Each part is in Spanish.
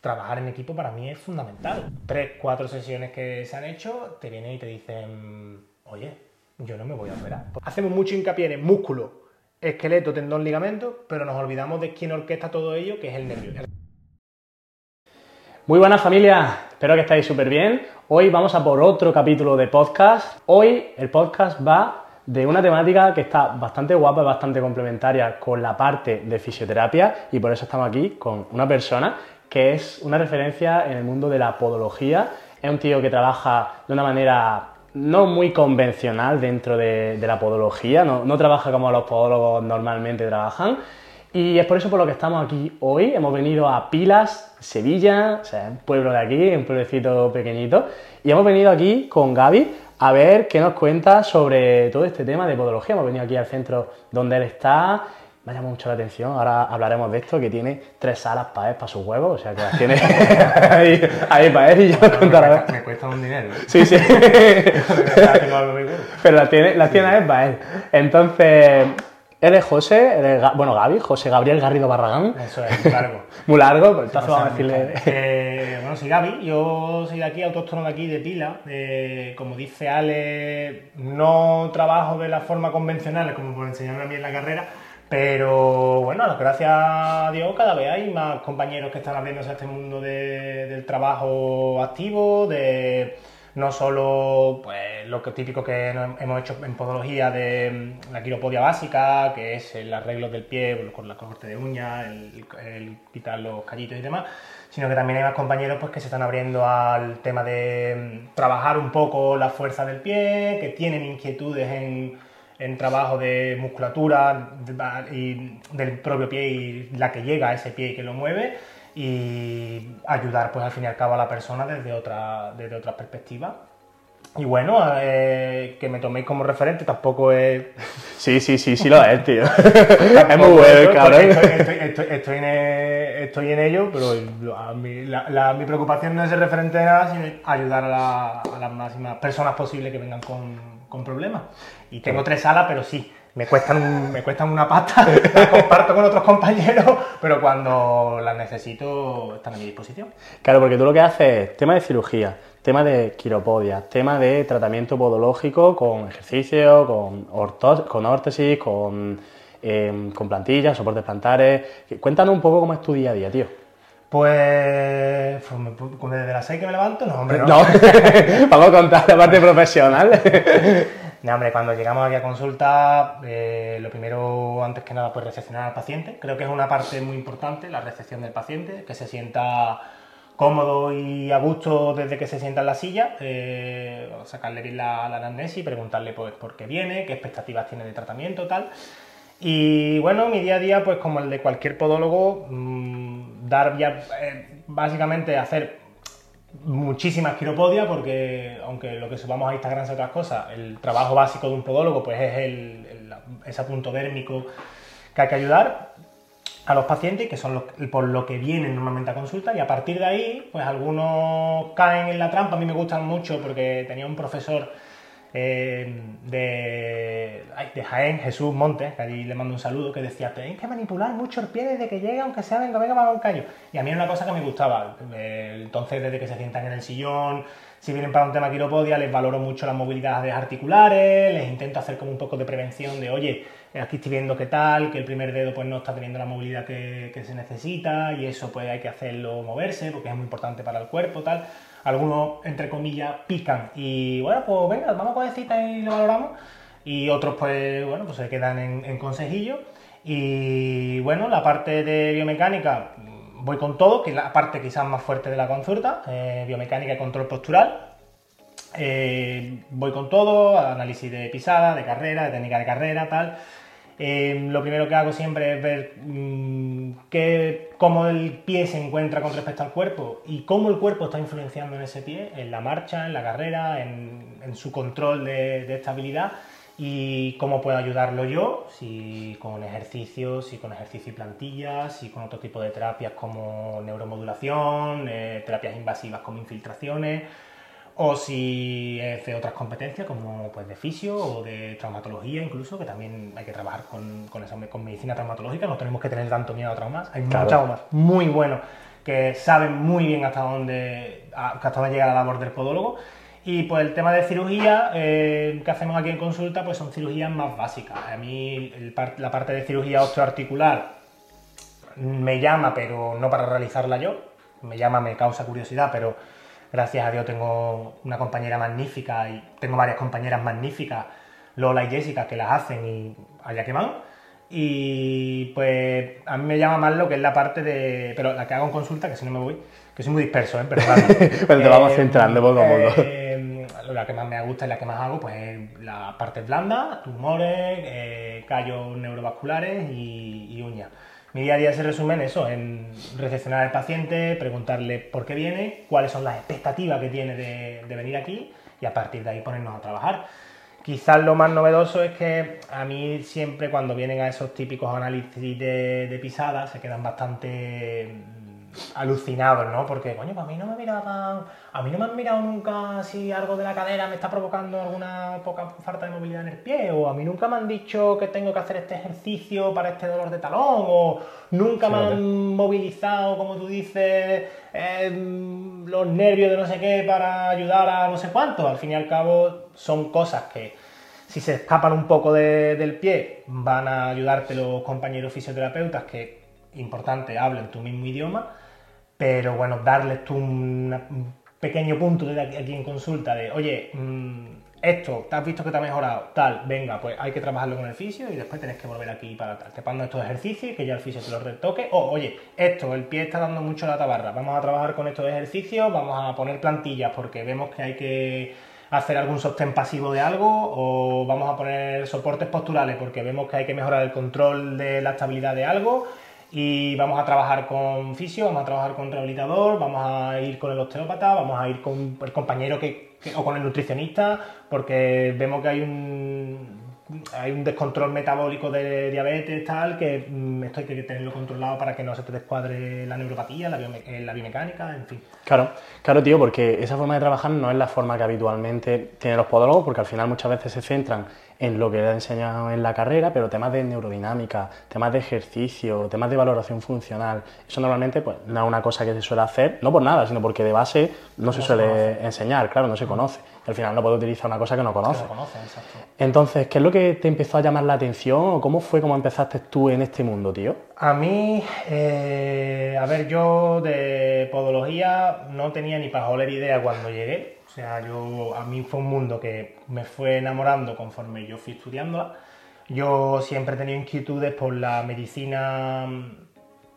trabajar en equipo para mí es fundamental. Tres, cuatro sesiones que se han hecho, te vienen y te dicen, oye, yo no me voy a operar. Hacemos mucho hincapié en músculo, esqueleto, tendón, ligamento, pero nos olvidamos de quién orquesta todo ello, que es el nervio. Muy buenas familia, espero que estéis súper bien. Hoy vamos a por otro capítulo de podcast. Hoy el podcast va de una temática que está bastante guapa, bastante complementaria con la parte de fisioterapia y por eso estamos aquí con una persona que es una referencia en el mundo de la podología. Es un tío que trabaja de una manera no muy convencional dentro de, la podología, no, no, trabaja como los podólogos normalmente trabajan. Y es por eso por lo que estamos aquí hoy. Hemos venido a Pilas, Sevilla, o sea, un pueblo de aquí, un pueblecito pequeñito. Y hemos venido aquí con Gaby a ver qué nos cuenta sobre todo este tema de podología. Hemos venido aquí al centro donde él está me llama mucho la atención. Ahora hablaremos de esto, que tiene tres salas para él, para sus huevos, o sea que las tiene ahí, para él y yo bueno, contaré. Me, cuesta un dinero. Sí, sí. Pero las tiene, las tiene él para él. Entonces, eres José, eres, bueno, Gaby, José Gabriel Garrido Barragán. Eso es, muy largo. muy largo, entonces vamos a decirle. Eh, bueno, soy Gaby, yo soy de aquí, autóctono de aquí, de Pila. Eh, como dice Ale, no trabajo de la forma convencional, como por enseñarme a mí en la carrera pero bueno, gracias a Dios cada vez hay más compañeros que están abriéndose a este mundo del trabajo activo, de no solo pues, lo típico que hemos hecho en podología de mm, la quiropodia básica, que es el arreglo del pie con la corte de uñas, el, quitar los callitos y demás, sino que también hay más compañeros pues, que se están abriendo al tema de mm, trabajar un poco la fuerza del pie, que tienen inquietudes en en trabajo de musculatura y del propio pie y la que llega a ese pie y que lo mueve y ayudar pues al fin y al cabo a la persona desde otra, desde otra perspectiva. Y bueno, eh, que me toméis como referente tampoco es... Sí, sí, sí, sí lo es, tío. es muy bueno, cabrón. Estoy, en, e, estoy, en, ello, pero a mí, la, mi preocupación no es ser referente de nada, sino ayudar a, a las máximas personas posibles que vengan con, con problemas. Y tengo tres salas, pero sí, me cuestan, me cuestan una pasta, las comparto con otros compañeros, pero cuando las necesito están a mi disposición. Claro, porque tú lo que haces es tema de cirugía, tema de quiropodia, tema de tratamiento podológico con ejercicio, con, con órtesis, con, eh, con plantillas, soportes plantares. Cuéntanos un poco cómo es tu día a día, tío. Pues, pues, desde las 6 que me levanto, no, hombre, no. Vamos a contar la parte profesional. no, hombre, cuando llegamos aquí a consulta, eh, lo primero, antes que nada, pues recepcionar al paciente. Creo que es una parte muy importante, la recepción del paciente, que se sienta cómodo y a gusto desde que se sienta en la silla, eh, sacarle bien la, la anamnesis preguntarle pues, por qué viene, qué expectativas tiene de tratamiento, tal. Y bueno, mi día a día, pues como el de cualquier podólogo, mm, dar ya, eh, básicamente hacer muchísimas quiropodias, porque aunque lo que subamos a Instagram es otras cosas, el trabajo básico de un podólogo pues es el, ese punto dérmico que hay que ayudar a los pacientes, que son por lo que vienen normalmente a consulta, y a partir de ahí, pues algunos caen en la trampa, a mí me gustan mucho porque tenía un profesor eh, de, de, Jaén, Jesús Montes, que ahí le mando un saludo, que decía, tenéis que manipular mucho el pie desde que llega, aunque sea venga, venga, para un callo. Y a mí era una cosa que me gustaba. Eh, entonces, desde que se sientan en el sillón, si vienen para un tema quiropodia, les valoro mucho las movilidades articulares, les intento hacer como un poco de prevención de, oye, aquí estoy viendo qué tal, que el primer dedo pues no está teniendo la movilidad que, que se necesita y eso pues hay que hacerlo moverse porque es muy importante para el cuerpo, tal algunos, entre comillas, pican y bueno, pues venga, vamos coger cita y lo valoramos. Y otros, pues bueno, pues se quedan en, en consejillo. Y bueno, la parte de biomecánica, voy con todo, que es la parte quizás más fuerte de la consulta, eh, biomecánica y control postural. Eh, voy con todo, análisis de pisada, de carrera, de técnica de carrera, tal. Eh, lo primero que hago siempre es ver mm, cómo el pie se encuentra con respecto al cuerpo y cómo el cuerpo está influenciando en ese pie, en la marcha, en la carrera, en, su control de, estabilidad y cómo puedo ayudarlo yo, si con ejercicios, si con ejercicio y plantillas, si con otro tipo de terapias como neuromodulación, eh, terapias invasivas como infiltraciones o si es de otras competencias como pues de fisio o de traumatología incluso, que también hay que trabajar con, con, esa, con medicina traumatológica, no tenemos que tener tanto miedo a traumas, hay muchos más muy buenos que saben muy bien hasta dónde, hasta dónde llega la labor del podólogo. Y pues el tema de cirugía eh, que hacemos aquí en consulta pues son cirugías más básicas. A mí la parte de cirugía osteoarticular me llama, pero no para realizarla yo. Me llama, me causa curiosidad, pero gracias a Dios tengo una compañera magnífica y tengo varias compañeras magníficas, Lola y Jessica, que las hacen y allá que van. Y pues a mí me llama más lo que es la parte de. Pero la que hago en consulta, que si no me voy, que soy muy disperso, ¿eh? Pero, te vamos eh, centrando poco a poco. Eh, la que más me gusta y la que más hago, pues la parte blanda, tumores, eh, callos neurovasculares y, y uñas. Mi día a día se resume en eso, en recepcionar al paciente, preguntarle por qué viene, cuáles son las expectativas que tiene de, venir aquí y a partir de ahí ponernos a trabajar. Quizás lo más novedoso es que a mí siempre cuando vienen a esos típicos análisis de, de pisada se quedan bastante alucinados, ¿no? Porque, coño, pues a mí no me miraban, a mí no me han mirado nunca si algo de la cadera me está provocando alguna poca falta de movilidad en el pie, o a mí nunca me han dicho que tengo que hacer este ejercicio para este dolor de talón, o nunca me han movilizado, como tú dices, em, los nervios de no sé qué para ayudar a no sé cuánto. Al fin y al cabo, son cosas que si se escapan un poco del pie, van a ayudarte los compañeros fisioterapeutas que importante, hablen tu mismo idioma, pero bueno, darles tú un pequeño punto de aquí en consulta de, oye, mm, esto, te has visto que te ha mejorado, tal, venga, pues hay que trabajarlo con el fisio y después tienes que volver aquí para atrás. Te pando estos ejercicios y que ya el fisio te los retoque. O, oye, esto, el pie está dando mucho la tabarra, vamos a trabajar con estos ejercicios, vamos a poner plantillas porque vemos que hay que hacer algún sostén pasivo de algo o vamos a poner soportes posturales porque vemos que hay que mejorar el control de la estabilidad de algo y vamos a trabajar con fisio, vamos a trabajar con rehabilitador, vamos a ir con el osteópata, vamos a ir con el compañero que, o con el nutricionista, porque vemos que hay un, hay un descontrol metabólico de diabetes, tal, que mm, esto hay que tenerlo controlado para que no se te descuadre la neuropatía, la, eh, la biomecánica, en fin. Claro, claro, tío, porque esa forma de trabajar no es la forma que habitualmente tienen los podólogos, porque al final muchas veces se centran en lo que he enseñado en la carrera, pero temas de neurodinámica, temas de ejercicio, temas de valoración funcional, eso normalmente pues, no es una cosa que se suele hacer, no por nada, sino porque de base no, se suele enseñar, claro, no se conoce. al final no puedo utilizar una cosa que no conoce. Entonces, ¿qué es lo que te empezó a llamar la atención o cómo fue como empezaste tú en este mundo, tío? A mí, eh, a ver, yo de podología no tenía ni para joler idea cuando llegué o sea, yo, a mí fue un mundo que me fue enamorando conforme yo fui estudiándola. Yo siempre he tenido inquietudes por la medicina mm,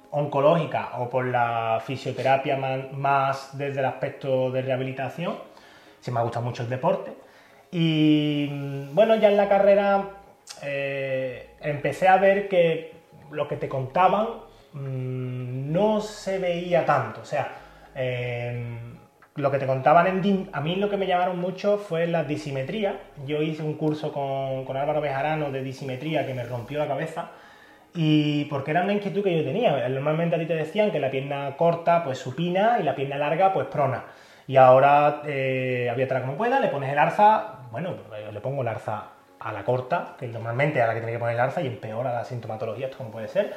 oncológica o por la fisioterapia más, desde el aspecto de rehabilitación. Se me ha gustado mucho el deporte. Y mm, bueno, ya en la carrera eh, empecé a ver que lo que te contaban mm, no se veía tanto. O sea, eh, lo que te contaban en DIM, a mí lo que me llamaron mucho fue la disimetría. Yo hice un curso con, con Álvaro Bejarano de disimetría que me rompió la cabeza y porque era una inquietud que yo tenía. Normalmente a ti te decían que la pierna corta pues supina y la pierna larga pues prona. Y ahora eh, apriétala como pueda, le pones el arza, bueno, le pongo el arza a la corta, que normalmente a la que tiene que poner el arza y empeora la sintomatología, esto como puede ser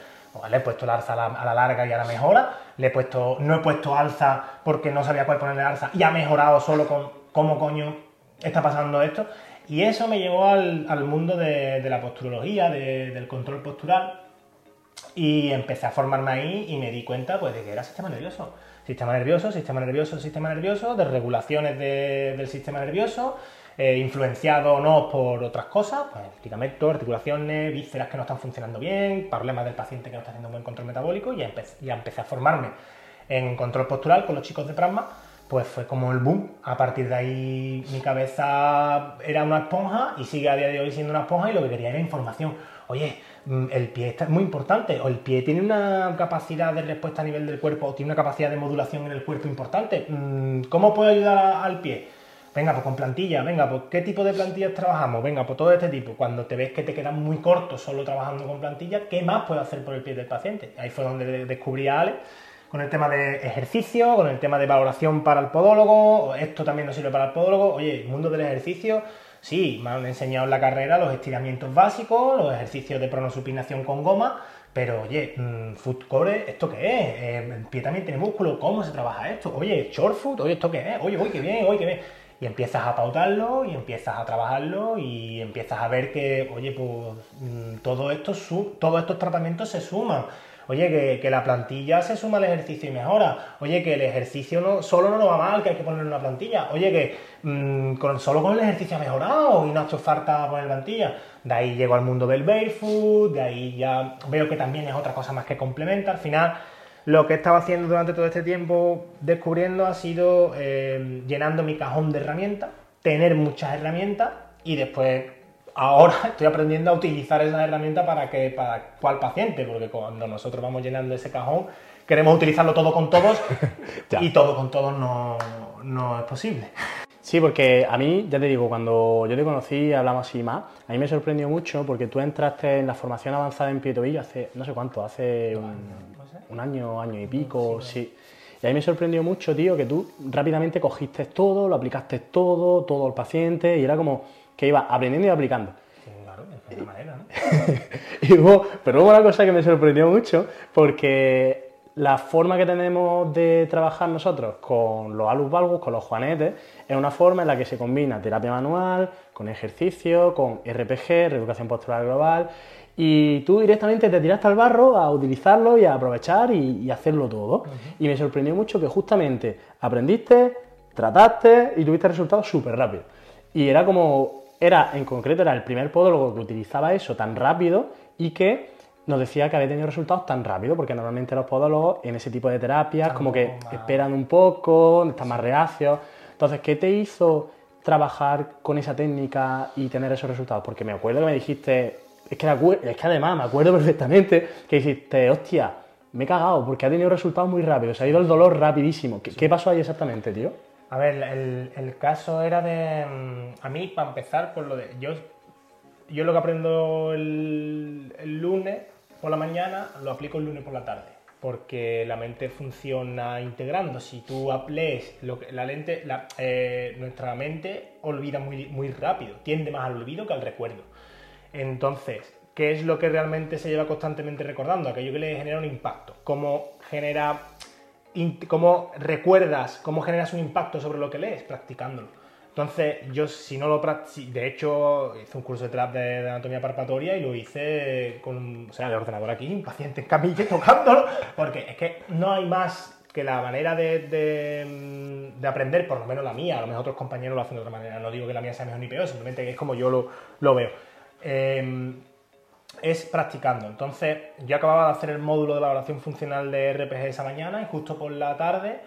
le he puesto el alza a la, larga y a la mejora, le he puesto, no he puesto alza porque no sabía cuál ponerle alza y ha mejorado solo con cómo coño está pasando esto. Y eso me llevó al, mundo de, la posturología, del control postural y empecé a formarme ahí y me di cuenta pues, de que era sistema nervioso. Sistema nervioso, sistema nervioso, sistema nervioso, de regulaciones del sistema nervioso, eh, influenciado o no por otras cosas, pues ligamentos, articulaciones, vísceras que no están funcionando bien, problemas del paciente que no está haciendo un buen control metabólico y ya empecé, a formarme en control postural con los chicos de Prasma, pues fue como el boom. A partir de ahí mi cabeza era una esponja y sigue a día de hoy siendo una esponja y lo que quería era información. Oye, mm, el pie es muy importante, o el pie tiene una capacidad de respuesta a nivel del cuerpo, o tiene una capacidad de modulación en el cuerpo importante. Mm, ¿Cómo puedo ayudar al pie? Venga, pues con plantilla, venga, pues qué tipo de plantillas trabajamos, venga, pues todo este tipo. Cuando te ves que te quedas muy corto solo trabajando con plantilla, ¿qué más puedo hacer por el pie del paciente? Ahí fue donde descubrí a Ale con el tema de ejercicio, con el tema de valoración para el podólogo, esto también nos sirve para el podólogo. Oye, el mundo del ejercicio, sí, me han enseñado en la carrera los estiramientos básicos, los ejercicios de pronosupinación con goma, Pero oye, mm, food core, ¿esto qué es? Eh, el pie también tiene músculo, ¿cómo se trabaja esto? Oye, short food, oye, ¿esto qué es? Oye, uy, qué bien, oye, qué bien. Y empiezas a pautarlo y empiezas a trabajarlo y empiezas a ver que, oye, pues mm, todo esto, todos estos tratamientos se suman. Oye, que, que la plantilla se suma al ejercicio y mejora. Oye, que el ejercicio no, solo no nos va mal, que hay que ponerle una plantilla. Oye, que mm, con, solo con el ejercicio ha mejorado y no ha hecho falta poner plantilla. De ahí llego al mundo del barefoot, de ahí ya veo que también es otra cosa más que complementa. Al final, lo que he estado haciendo durante todo este tiempo descubriendo ha sido eh, llenando mi cajón de herramientas, tener muchas herramientas y después ahora estoy aprendiendo a utilizar esas herramientas para que para cuál paciente, porque cuando nosotros vamos llenando ese cajón queremos utilizarlo todo con todos y todo con todos no, no es posible. Sí, porque a mí, ya te digo, cuando yo te conocí, hablamos así más, a mí me sorprendió mucho porque tú entraste en la formación avanzada en pie y tobillo hace, no sé cuánto, hace un, un año, año y pico, sí. Y a mí me sorprendió mucho, tío, que tú rápidamente cogiste todo, lo aplicaste todo, todo al paciente, y era como que iba aprendiendo y aplicando. Sí, claro, una manera, ¿no? Y hubo, pero hubo una cosa que me sorprendió mucho, porque la forma que tenemos de trabajar nosotros con los alus valgus, con los juanetes, es una forma en la que se combina terapia manual, con ejercicio, con RPG, reeducación postural global, y tú directamente te tiraste al barro a utilizarlo y a aprovechar y, y hacerlo todo. Y me sorprendió mucho que justamente aprendiste, trataste y tuviste resultados súper rápido. Y era como, era en concreto, era el primer podólogo que utilizaba eso tan rápido y que nos decía que había tenido resultados tan rápido, porque normalmente los podólogos en ese tipo de terapias como que esperan un poco, están más reacios. Entonces, ¿qué te hizo trabajar con esa técnica y tener esos resultados? Porque me acuerdo que me dijiste, es que, es además me acuerdo perfectamente que dijiste, hostia, me he cagado porque ha tenido resultados muy rápidos, se ha ido el dolor rapidísimo. ¿Qué, qué pasó ahí exactamente, tío? A ver, el, el caso era de. mm, A mí, para empezar, por lo de. Yo, yo lo que aprendo el, el lunes por la mañana, lo aplico el lunes por la tarde. Porque la mente funciona integrando. Si tú lees lo que, la lente, la- eh, nuestra mente olvida muy, muy rápido, tiende más al olvido que al recuerdo. Entonces, ¿qué es lo que realmente se lleva constantemente recordando? Aquello que le genera un impacto. ¿Cómo genera cómo recuerdas, cómo generas un impacto sobre lo que lees practicándolo. Entonces, yo si no lo practico, de hecho, hice un curso de TRAP de, anatomía palpatoria y lo hice con, o sea, el ordenador aquí, un paciente en camilla tocándolo, porque es que no hay más que la manera de, de- de aprender, por lo menos la mía, a lo mejor otros compañeros lo hacen de otra manera, no digo que la mía sea mejor ni peor, simplemente es como yo lo veo. Em, es practicando. Entonces, yo acababa de hacer el módulo de elaboración funcional de RPG esa mañana y justo por la tarde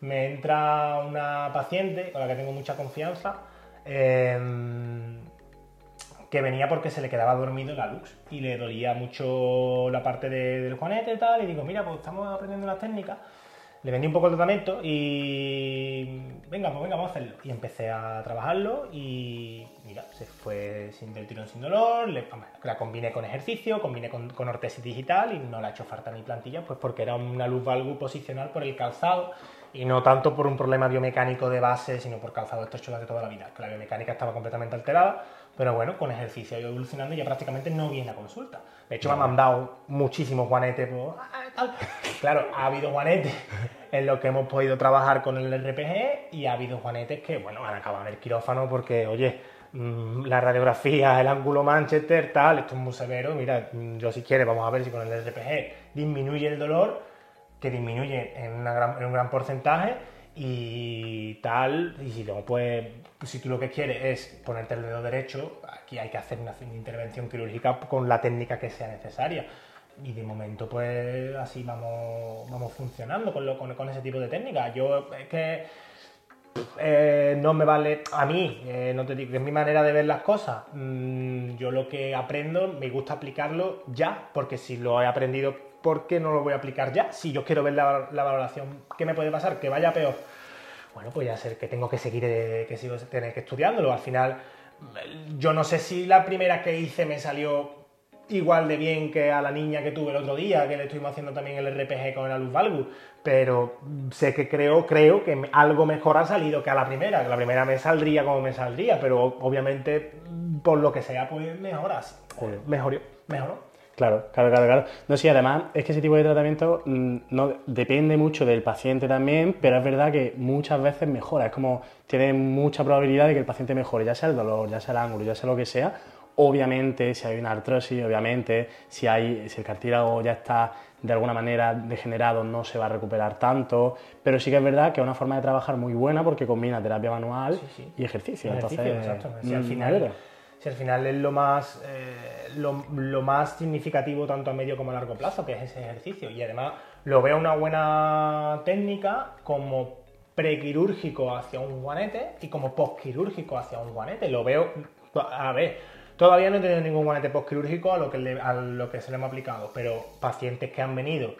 me entra una paciente con la que tengo mucha confianza em, que venía porque se le quedaba dormido la luz y le dolía mucho la parte de- del juanete y tal y digo, mira, pues estamos aprendiendo unas técnicas. Le vendí un poco el tratamiento y venga, pues venga, vamos a hacerlo. Y empecé a trabajarlo y mira, se fue sin del tirón sin dolor, le- la combiné con ejercicio, combiné con, con ortesis digital y no le ha hecho falta ni plantilla, pues porque era una luz valgu posicional por el calzado y no tanto por un problema biomecánico de base, sino por calzado estos de toda la vida, que la biomecánica estaba completamente alterada, pero bueno, con ejercicio ha ido evolucionando y ya prácticamente no viene a consulta. De hecho, me ha mandado muchísimos guanetes. por, "Ah, tal". Claro, ha habido guanetes en los que hemos podido trabajar con el RPG y ha habido guanetes que, bueno, han acabado en el quirófano porque, oye, mm, la radiografía, el ángulo Manchester, tal, esto es muy severo. Mira, mm, yo si quieres, vamos a ver si con el RPG disminuye el dolor, que disminuye en, una gran- en un gran porcentaje y tal, y si luego pues, si tú lo que quieres es ponerte el dedo derecho, aquí hay que hacer una, una intervención quirúrgica con la técnica que sea necesaria. Y de momento pues así vamos, vamos funcionando con, lo- con, con ese tipo de técnicas. Yo es que eh, no me vale a mí, eh, no te digo es mi manera de ver las cosas. Mm, yo lo que aprendo me gusta aplicarlo ya, porque si lo he aprendido, ¿por qué no lo voy a aplicar ya? Si yo quiero ver la, la valoración, ¿qué me puede pasar? Que vaya peor. Bueno, pues ya sé que tengo que seguir, eh, que sigo tener que estudiándolo. Al final, yo no sé si la primera que hice me salió igual de bien que a la niña que tuve el otro día, que le estuvimos haciendo también el RPG con el Alus Valgus, pero sé que creo, creo que algo mejor ha salido que a la primera, que la primera me saldría como me saldría, pero obviamente por lo que sea, pues mejoras. Mejoró, mejoró. Claro, claro, claro, claro. No, sí, además es que ese tipo de tratamiento mm, no, depende mucho del paciente también, pero es verdad que muchas veces mejora. Es como tiene mucha probabilidad de que el paciente mejore, ya sea el dolor, ya sea el ángulo, ya sea lo que sea. Obviamente, si hay una artrosis, obviamente, si, hay, si el cartílago ya está de alguna manera degenerado, no se va a recuperar tanto. Pero sí que es verdad que es una forma de trabajar muy buena porque combina terapia manual y ejercicio. ejercicio Entonces. Si al mm, final si al final es lo más, eh, lo, más significativo tanto a medio como a largo plazo, que es ese ejercicio. Y además lo veo una buena técnica como prequirúrgico hacia un guanete y como postquirúrgico hacia un guanete. Lo veo, a ver, todavía no he tenido ningún guanete postquirúrgico a lo que, a lo que se le hemos aplicado, pero pacientes que han venido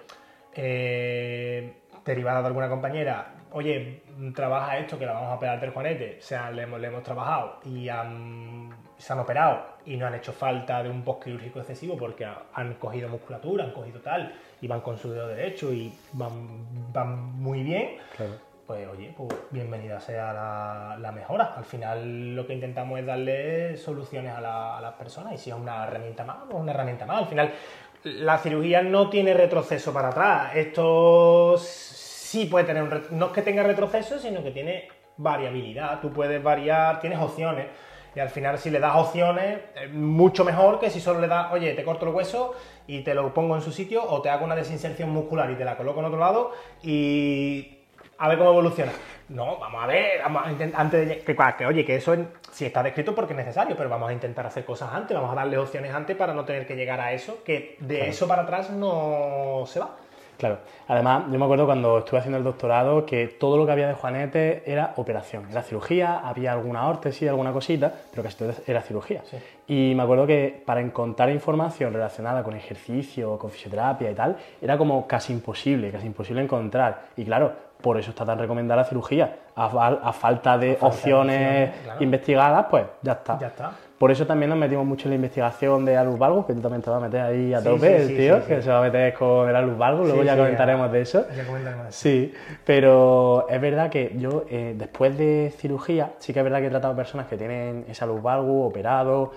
eh, derivadas de alguna compañera, oye, trabaja esto que la vamos a operar del juanete, o sea, le hemos, le hemos trabajado y han- se han operado y no han hecho falta de un postquirúrgico excesivo porque ha- han cogido musculatura, han cogido tal, y van con su dedo derecho y van, van muy bien, Claro. pues oye, pues bienvenida sea la, la mejora. Al final lo que intentamos es darle soluciones a, la- a las personas y si es una herramienta más, pues una herramienta más. Al final la cirugía no tiene retroceso para atrás. Esto sí puede tener un no es que tenga retroceso, sino que tiene variabilidad. Tú puedes variar, tienes opciones. Y al final, si le das opciones, es mucho mejor que si solo le das, oye, te corto el hueso y te lo pongo en su sitio, o te hago una desinserción muscular y te la coloco en otro lado y a ver cómo evoluciona. No, vamos a ver, vamos a antes de que, que, oye, que eso en- sí está descrito porque es necesario, pero vamos a intentar hacer cosas antes, vamos a darle opciones antes para no tener que llegar a eso, que de eso para atrás no se va. Claro. Además, yo me acuerdo cuando estuve haciendo el doctorado que todo lo que había de Juanete era operación, era cirugía, había alguna órtesis, alguna cosita, pero casi todo era cirugía. Sí. Y me acuerdo que para encontrar información relacionada con ejercicio, con fisioterapia y tal, era como casi imposible, casi imposible encontrar. Y claro, por eso está tan recomendada la cirugía. A, fal- a falta de falta de opciones opciones, claro. investigadas, pues ya está. Ya está. Por eso también nos metimos mucho en la investigación de Alus Valgus, que tú también te vas a meter ahí a Sí, tope, sí, el sí, tío, que se va a meter con el Alus Valgus, luego ya comentaremos de eso. Ya comentaremos. Sí, pero es verdad que yo eh, después de cirugía, sí que es verdad que he tratado personas que tienen esa luz valgus, operado,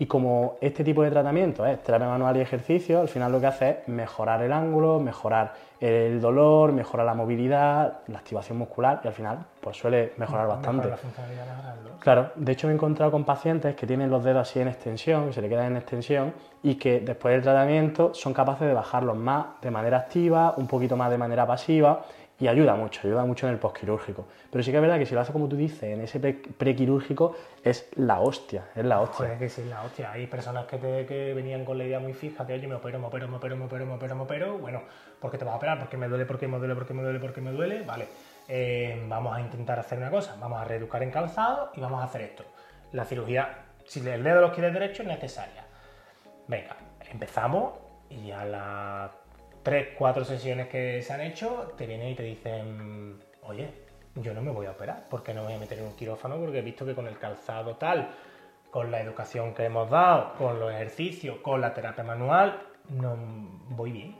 y como este tipo de tratamiento es terapia manual y ejercicio, al final lo que hace es mejorar el ángulo, mejorar el dolor, mejorar la movilidad, la activación muscular, y al final pues suele mejorar bastante. Mejora la. Claro, de hecho me he encontrado con pacientes que tienen los dedos así en extensión, que se le quedan en extensión y que después del tratamiento son capaces de bajarlos más de manera activa, un poquito más de manera pasiva y ayuda mucho, ayuda mucho en el postquirúrgico. Pero sí que es verdad que si lo hace como tú dices, en ese pre- prequirúrgico es la hostia, es la hostia. Joder, que sí, la hostia. Hay personas que, que venían con la idea muy fija de, oye, me opero, me opero, me opero, me opero, me opero, me opero. Bueno, ¿por qué te vas a operar? Porque me duele, porque me duele, porque me duele, porque me duele. Vale, eh, vamos a intentar hacer una cosa. Vamos a reeducar en calzado y vamos a hacer esto. La cirugía, si el dedo los quieres derecho, es necesaria. Venga, empezamos y a las 3, 4 sesiones que se han hecho, te vienen y te dicen, oye, yo no me voy a operar, porque no me voy a meter en un quirófano, porque he visto que con el calzado tal, con la educación que hemos dado, con los ejercicios, con la terapia manual, no voy bien.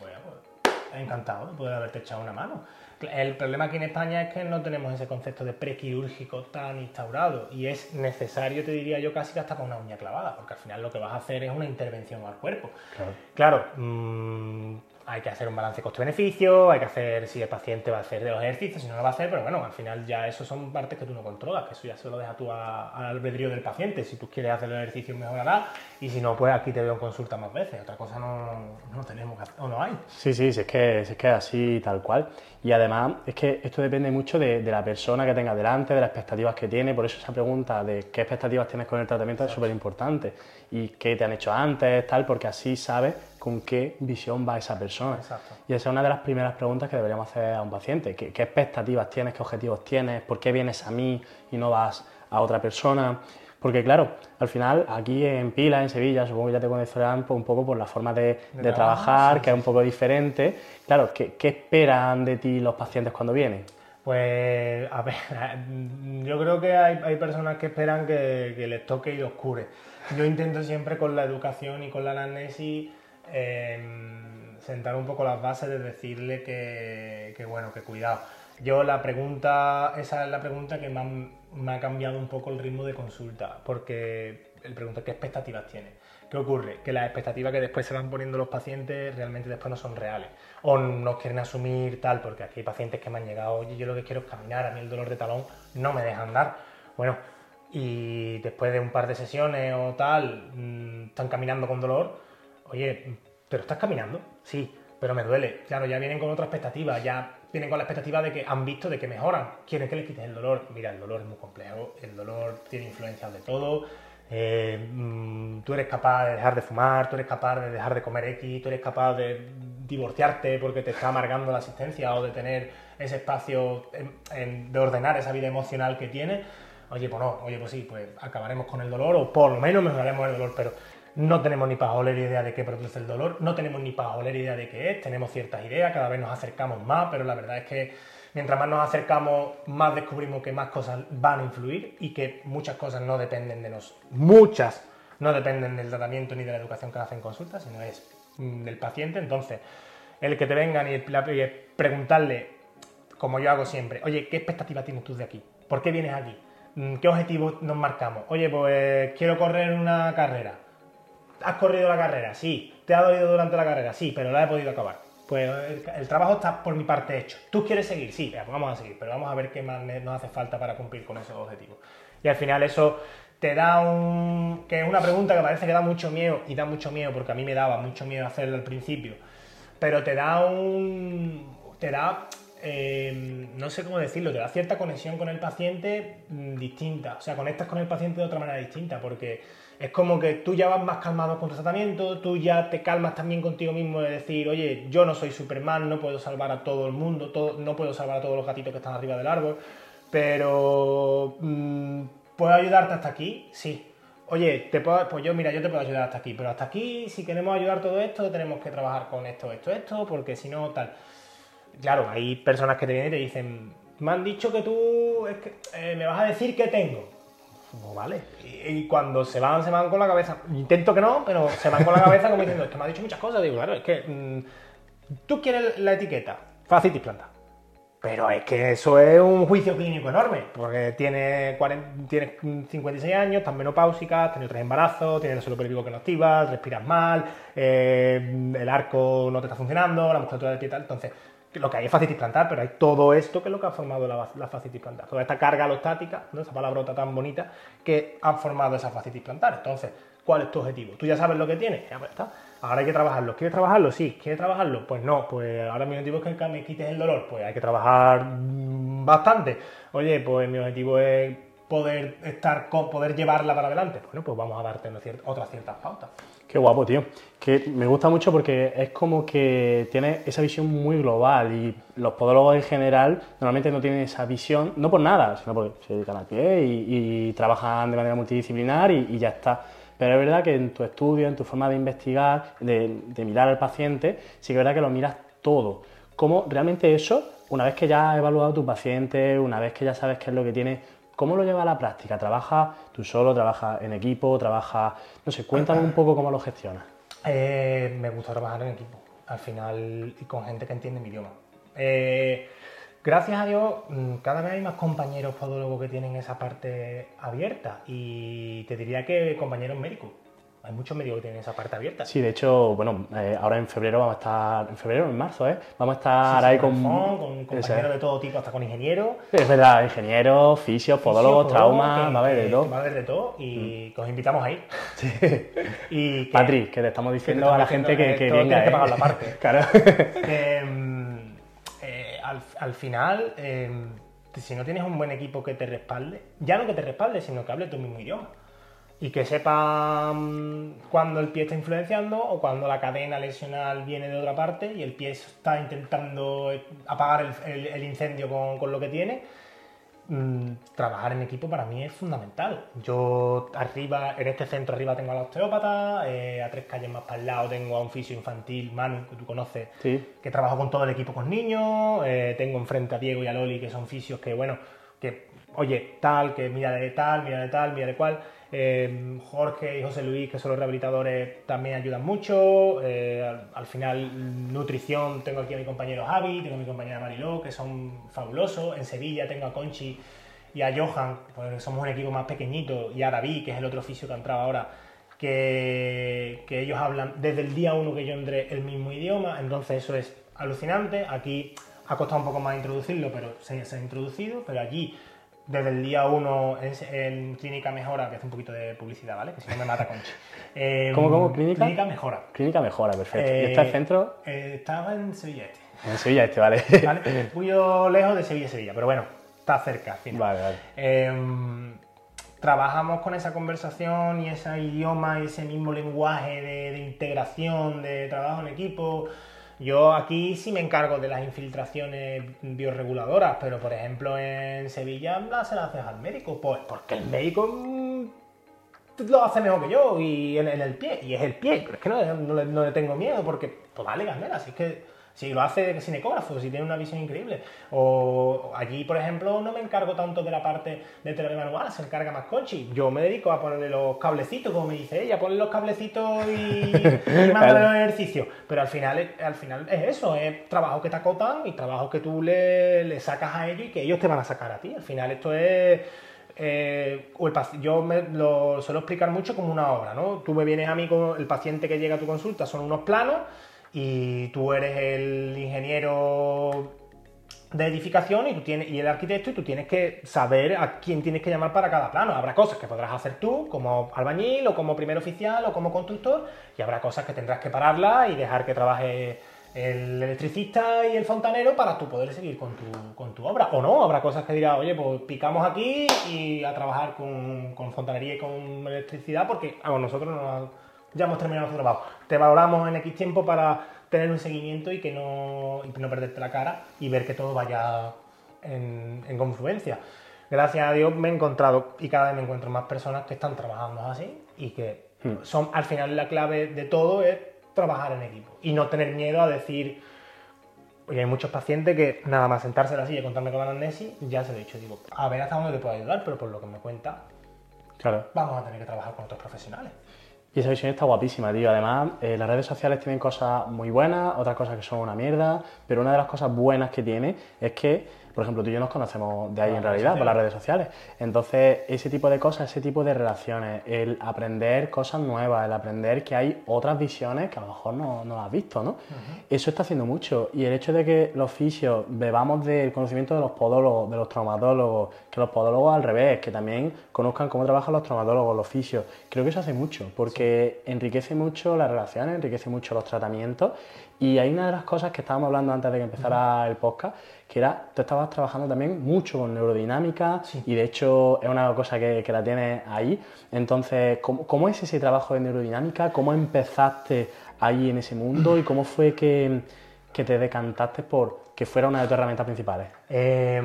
Voy a- pues, encantado de poder haberte echado una mano. El problema aquí en España es que no tenemos ese concepto de prequirúrgico tan instaurado y es necesario, te diría yo, casi que hasta con una uña clavada, porque al final lo que vas a hacer es una intervención al cuerpo. Claro. Claro, mm, hay que hacer un balance coste-beneficio, hay que hacer si el paciente va a hacer de los ejercicios, si no lo va a hacer, pero bueno, al final ya eso son partes que tú no controlas, que eso ya se lo deja tú a- al albedrío del paciente. Si tú quieres hacer los ejercicios, mejorará, y si no, pues aquí te veo en consulta más veces. Otra cosa no, no tenemos que hacer, o no hay. Sí, sí, sí, es que, es que así tal cual. Y además es que esto depende mucho de, de la persona que tenga delante, de las expectativas que tiene. Por eso esa pregunta de qué expectativas tienes con el tratamiento es súper importante. Y qué te han hecho antes, tal, porque así sabes con qué visión va esa persona. Exacto. Y esa es una de las primeras preguntas que deberíamos hacer a un paciente. ¿Qué, qué expectativas tienes? ¿Qué objetivos tienes? ¿Por qué vienes a mí y no vas a otra persona? Porque claro, al final aquí en Pila, en Sevilla, supongo que ya te conocerán pues, un poco por la forma de, de trabajar, trabajar, sí, que es un poco diferente. Claro, ¿qué, qué esperan de ti los pacientes cuando vienen? Pues, a ver, yo creo que hay, hay personas que esperan que, que les toque y los cure. Yo intento siempre con la educación y con la anamnesis em, sentar un poco las bases de decirle que, bueno, que cuidado. Yo la pregunta, esa es la pregunta que me ha, cambiado un poco el ritmo de consulta, porque el pregunta qué expectativas tienes. ¿Qué ¿Qué ocurre? Que las expectativas que después se van poniendo los pacientes realmente después no son reales. O no quieren asumir tal, porque aquí hay pacientes que me han llegado, oye, yo lo que quiero es caminar, a mí el dolor de talón no me deja andar. Bueno, y después de un par de sesiones o tal, mm, están caminando con dolor, oye, ¿pero estás caminando? Sí, pero me duele. Claro, ya vienen con otra expectativa, ya vienen con la expectativa de que han visto de que mejoran. Quieren que les quites el dolor. Mira, el dolor es muy complejo, el dolor tiene influencias de todo. Eh, mm, tú eres capaz de dejar de fumar, tú eres capaz de dejar de comer X, tú eres capaz de divorciarte porque te está amargando la asistencia o de tener ese espacio de ordenar esa vida emocional que tienes. Oye, pues no, oye, pues sí, pues acabaremos con el dolor o por lo menos mejoraremos el dolor, pero no tenemos ni para oler idea de qué produce el dolor, no tenemos ni para oler idea de qué es, tenemos ciertas ideas, cada vez nos acercamos más, pero la verdad es que mientras más nos acercamos, más descubrimos que más cosas van a influir y que muchas cosas no dependen de nosotros. Muchas no dependen del tratamiento ni de la educación que hacen consulta, sino es mm, del paciente. Entonces, el que te vengan y preguntarle, como yo hago siempre, oye, ¿qué expectativa tienes tú de aquí? ¿Por qué vienes aquí? Mm, ¿Qué objetivos nos marcamos? Oye, pues quiero correr una carrera ¿Has corrido la carrera? Sí. ¿Te ha dolido durante la carrera? Sí, pero la he podido acabar. Pues el, trabajo está por mi parte hecho. ¿Tú quieres seguir? Sí, pues vamos a seguir, pero vamos a ver qué más nos hace falta para cumplir con esos objetivos. Y al final eso te da un... que es una pregunta que parece que da mucho miedo, y da mucho miedo porque a mí me daba mucho miedo hacerlo al principio, pero te da un... te da... Eh, no sé cómo decirlo, te da cierta conexión con el paciente mm, distinta, o sea, conectas con el paciente de otra manera distinta, porque es como que tú ya vas más calmado con tu tratamiento, tú ya te calmas también contigo mismo de decir, oye, yo no soy Superman, no puedo salvar a todo el mundo, no puedo salvar a todos los gatitos que están arriba del árbol, pero mm, ¿puedo ayudarte hasta aquí? Sí. Oye, te puedo, pues yo, mira, yo te puedo ayudar hasta aquí, pero hasta aquí, si queremos ayudar todo esto, tenemos que trabajar con esto, esto, esto, porque si no, tal. Claro, hay personas que te vienen y te dicen, me han dicho que tú eh, me vas a decir qué tengo. Pues vale. Y, cuando se van, se van con la cabeza. Intento que no, pero se van con la cabeza como diciendo, es me ha dicho muchas cosas. Digo, claro, es que mm, tú quieres la etiqueta, facitis planta. Pero es que eso es un juicio clínico enorme, porque tienes, 56 años, estás menopáusica, has tenido tres embarazos, tienes el suelo pélvico que no activas, respiras mal, eh, el arco no te está funcionando, la musculatura del pie tal. Entonces, lo que hay es fascitis plantar, pero hay todo esto que es lo que ha formado la, la fascitis plantar. Toda esta carga alostática, ¿no? esa palabrota tan bonita, que ha formado esa fascitis plantar. Entonces, ¿cuál es tu objetivo? Tú ya sabes lo que tienes, ya pues está. Ahora hay que trabajarlo. ¿Quieres trabajarlo? Sí. ¿Quieres trabajarlo? Pues no. Pues ahora mi objetivo es que me quites el dolor. Pues hay que trabajar mm, bastante. Oye, pues mi objetivo es poder estar, poder llevarla para adelante. Bueno, pues vamos a darte otras ciertas pautas. Qué guapo, tío. Que me gusta mucho porque es como que tiene esa visión muy global y los podólogos en general normalmente no tienen esa visión, no por nada, sino porque se dedican al pie y, trabajan de manera multidisciplinar y, ya está. Pero es verdad que en tu estudio, en tu forma de investigar, de, de mirar al paciente, sí que es verdad que lo miras todo. ¿Cómo realmente eso, una vez que ya has evaluado a tu paciente, una vez que ya sabes qué es lo que tiene, ¿Cómo lo lleva a la práctica? ¿Trabaja tú solo? ¿Trabaja en equipo? ¿Trabaja...? No sé, cuéntame un poco cómo lo gestionas. Eh, me gusta trabajar en equipo, al final, y con gente que entiende mi idioma. Eh, gracias a Dios, mm, cada vez hay más compañeros podólogos que tienen esa parte abierta y te diría que compañeros médicos hay muchos médicos que tienen esa parte abierta. Sí, de hecho, bueno, eh, ahora en febrero vamos a estar, en febrero, en marzo, ¿eh? Vamos a estar ahí con... Con compañeros de todo tipo, hasta con ingenieros. Es verdad, ingenieros, fisios, podólogos, traumas, va a haber de todo. Va a haber de todo y mm. os invitamos ahí. Sí. y que, que te estamos diciendo a la gente que, que venga, que pagar la parte. claro. Mm, eh, al, al, final, eh, si no tienes un buen equipo que te respalde, ya no que te respalde, sino que hable tu mismo idioma y que sepan cuando el pie está influenciando o cuando la cadena lesional viene de otra parte y el pie está intentando apagar el, incendio con, lo que tiene. Mm, trabajar en equipo para mí es fundamental. Yo arriba, en este centro arriba tengo a la osteópata, eh, a tres calles más para el lado tengo a un fisio infantil, Manu, que tú conoces, que trabajo con todo el equipo con niños, eh, tengo enfrente a Diego y a Loli, que son fisios que, bueno, que, oye, tal, que mira de tal, mira de tal, mira de cual. Eh, Jorge y José Luis, que son los rehabilitadores, también ayudan mucho. Eh, al, final, nutrición, tengo aquí a mi compañero Javi, tengo a mi compañera Mariló, que son fabulosos. En Sevilla tengo a Conchi y a Johan, pues somos un equipo más pequeñito, y a David, que es el otro oficio que ha entrado ahora, que, que ellos hablan desde el día uno que yo entré el mismo idioma, entonces eso es alucinante. Aquí ha costado un poco más introducirlo, pero se, se ha introducido, pero allí desde el día uno en, en Clínica Mejora, que hace un poquito de publicidad, ¿vale? Que si no me mata Conchi. Eh, ¿Cómo, cómo? ¿Clínica? Clínica Mejora. Clínica Mejora, perfecto. Eh, ¿Y está el centro? Eh, estaba en Sevilla Este. En Sevilla Este, vale. ¿vale? Un lejos de Sevilla, Sevilla, pero bueno, está cerca. al final. Vale, vale. Eh, trabajamos con esa conversación y ese idioma y ese mismo lenguaje de, de integración, de trabajo en equipo. Yo aquí sí me encargo de las infiltraciones bioreguladoras, pero por ejemplo en Sevilla se las haces al médico, pues porque el médico mm, lo hace mejor que yo y en, el pie, y es el pie, pero es que no, le, tengo miedo porque, pues vale, Gasmela, si es que si lo hace sin ecógrafo, si tiene una visión increíble. O allí, por ejemplo, no me encargo tanto de la parte de terapia manual, se encarga más Conchi. Yo me dedico a ponerle los cablecitos, como me dice ella, ponerle los cablecitos y, y mandarle los ejercicios. Pero al final, al final es eso, es trabajo que te acotan y trabajo que tú le, le sacas a ellos y que ellos te van a sacar a ti. Al final esto es... eh, o el paci- yo me lo suelo explicar mucho como una obra, ¿no? Tú me vienes a mí con el paciente que llega a tu consulta, son unos planos y tú eres el ingeniero de edificación y tú tienes y el arquitecto y tú tienes que saber a quién tienes que llamar para cada plano. Habrá cosas que podrás hacer tú como albañil o como primer oficial o como constructor y habrá cosas que tendrás que pararlas y dejar que trabaje el electricista y el fontanero para tú poder seguir con tu, con tu obra. O no, habrá cosas que dirás, oye, pues picamos aquí y a trabajar con, con fontanería y con electricidad porque a nosotros no, ya hemos terminado nuestro trabajo. Te valoramos en X tiempo para tener un seguimiento y que no, y no perderte la cara y ver que todo vaya en, en confluencia. Gracias a Dios me he encontrado y cada vez me encuentro más personas que están trabajando así y que son al final la clave de todo es trabajar en equipo y no tener miedo a decir Oye, hay muchos pacientes que nada más sentarse en la silla y contarme con la anamnesis, ya se lo he dicho, digo, a ver hasta dónde te puedo ayudar, pero por lo que me cuenta, Claro. vamos a tener que trabajar con otros profesionales. Y esa visión está guapísima, tío. Además, eh, las redes sociales tienen cosas muy buenas, otras cosas que son una mierda, pero una de las cosas buenas que tiene es que, por ejemplo, tú y yo nos conocemos de ahí en las realidad, por las redes sociales. Entonces, ese tipo de cosas, ese tipo de relaciones, el aprender cosas nuevas, el aprender que hay otras visiones que a lo mejor no, no has visto, ¿no? Eso está haciendo mucho. Y el hecho de que los fisios bebamos del conocimiento de los podólogos, de los traumatólogos, que los podólogos al revés, que también conozcan cómo trabajan los traumatólogos, los fisios, creo que eso hace mucho, porque enriquece mucho las relaciones, enriquece mucho los tratamientos. Y hay una de las cosas que estábamos hablando antes de que empezara el podcast, que era, tú estabas trabajando también mucho con neurodinámica y de hecho es una cosa que, que la tienes ahí. Entonces, ¿cómo, cómo es ese trabajo de neurodinámica? ¿Cómo empezaste ahí en ese mundo y cómo fue que, que te decantaste por que fuera una de tus herramientas principales? Eh,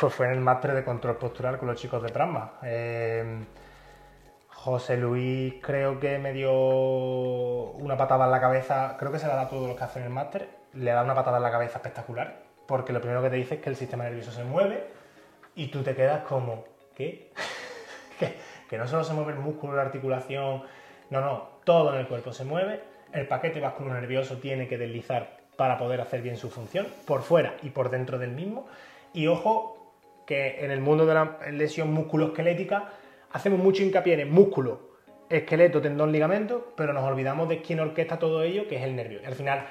pues fue en el máster de control postural con los chicos de Prasma. Eh, José Luis creo que me dio una patada en la cabeza, creo que se la da a todos los que hacen el máster, le da una patada en la cabeza espectacular, porque lo primero que te dice es que el sistema nervioso se mueve y tú te quedas como, ¿qué? que, no solo se mueve el músculo, la articulación, no, no, todo en el cuerpo se mueve, el paquete vascular nervioso tiene que deslizar para poder hacer bien su función, por fuera y por dentro del mismo, y ojo que en el mundo de la lesión musculoesquelética hacemos mucho hincapié en el músculo, esqueleto, tendón, ligamento, pero nos olvidamos de quién orquesta todo ello, que es el nervio. Y al final,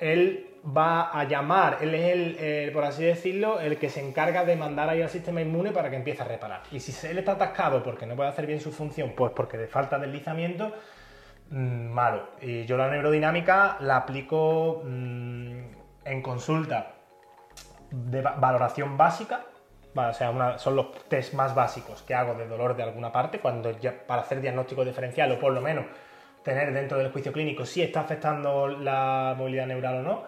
él va a llamar, él es el, por así decirlo, el que se encarga de mandar ahí al sistema inmune para que empiece a reparar. Y si él está atascado porque no puede hacer bien su función, pues porque le falta deslizamiento, mm, malo. Y yo la neurodinámica la aplico mm, en consulta de va- valoración básica, o sea, son los test más básicos que hago de dolor de alguna parte, cuando ya, para hacer diagnóstico diferencial o por lo menos tener dentro del juicio clínico si está afectando la movilidad neural o no.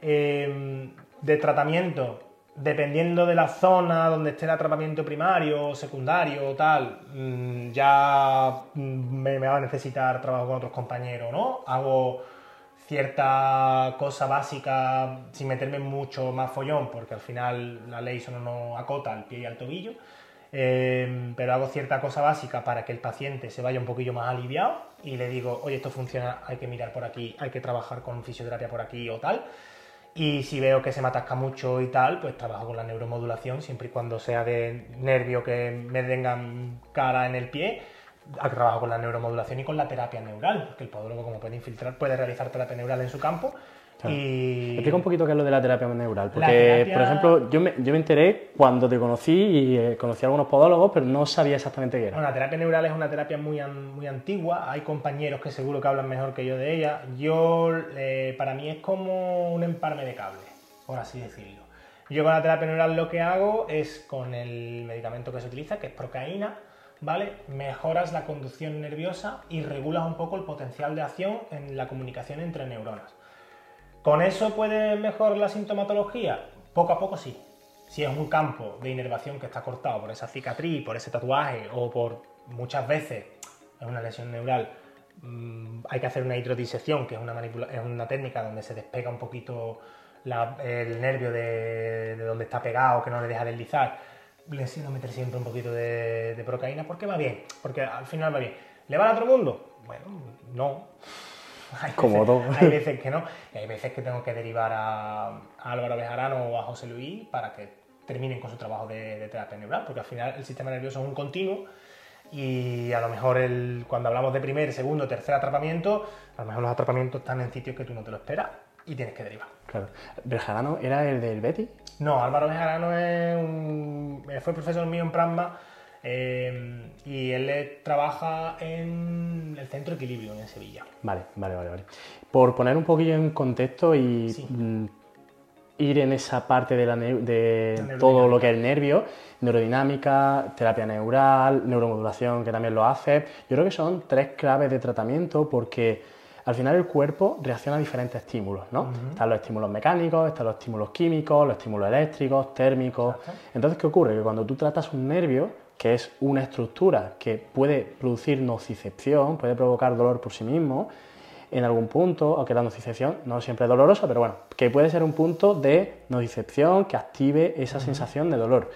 Eh, de tratamiento, dependiendo de la zona donde esté el tratamiento primario o secundario o tal, mm, ya mm, me, va a necesitar trabajo con otros compañeros, ¿no? Hago cierta cosa básica sin meterme mucho más follón, porque al final la ley solo no acota al pie y al tobillo, eh, pero hago cierta cosa básica para que el paciente se vaya un poquillo más aliviado y le digo, oye, esto funciona, hay que mirar por aquí, hay que trabajar con fisioterapia por aquí o tal. Y si veo que se me atasca mucho y tal, pues trabajo con la neuromodulación, siempre y cuando sea de nervio que me tengan cara en el pie. trabajo con la neuromodulación y con la terapia neural, porque el podólogo, como puede infiltrar, puede realizar terapia neural en su campo. Y... Explica un poquito qué es lo de la terapia neural, porque, por ejemplo, yo me, yo me enteré cuando te conocí y eh, conocí a algunos podólogos, pero no sabía exactamente qué era. Bueno, la terapia neural es una terapia muy, muy antigua, hay compañeros que seguro que hablan mejor que yo de ella. Yo, eh, para mí es como un emparme de cable, por así decirlo. Yo con la terapia neural lo que hago es con el medicamento que se utiliza, que es procaína, ¿vale? Mejoras la conducción nerviosa y regulas un poco el potencial de acción en la comunicación entre neuronas. ¿Con eso puede mejorar la sintomatología? Poco a poco sí. Si es un campo de inervación que está cortado por esa cicatriz, por ese tatuaje o por muchas veces es una lesión neural, mm, hay que hacer una hidrodisección, que es una, técnica donde se despega un poquito el nervio de, donde está pegado, que no le deja deslizar, le siento meter siempre un poquito de, de, procaína porque va bien, porque al final va bien. ¿Le va a otro mundo? Bueno, no. Hay Como veces, hay veces que no, y hay veces que tengo que derivar a, Álvaro Bejarano o a José Luis para que terminen con su trabajo de, terapia neural, porque al final el sistema nervioso es un continuo y a lo mejor el, cuando hablamos de primer, segundo, tercer atrapamiento, a lo mejor los atrapamientos están en sitios que tú no te lo esperas y tienes que derivar. Claro. ¿Bejarano era el del Betty? No, Álvaro Bejarano es un, fue profesor mío en Prasma eh, y él trabaja en el Centro Equilibrio en Sevilla. Vale, vale, vale, vale. Por poner un poquillo en contexto y mm, ir en esa parte de, la de todo lo que es el nervio, neurodinámica, terapia neural, neuromodulación, que también lo hace, yo creo que son tres claves de tratamiento porque al final el cuerpo reacciona a diferentes estímulos, ¿no? Están los estímulos mecánicos, están los estímulos químicos, los estímulos eléctricos, térmicos. Entonces, ¿qué ocurre? Que cuando tú tratas un nervio, que es una estructura que puede producir nocicepción, puede provocar dolor por sí mismo, en algún punto, aunque la nocicepción no siempre es dolorosa, pero bueno, que puede ser un punto de nocicepción que active esa sensación de dolor.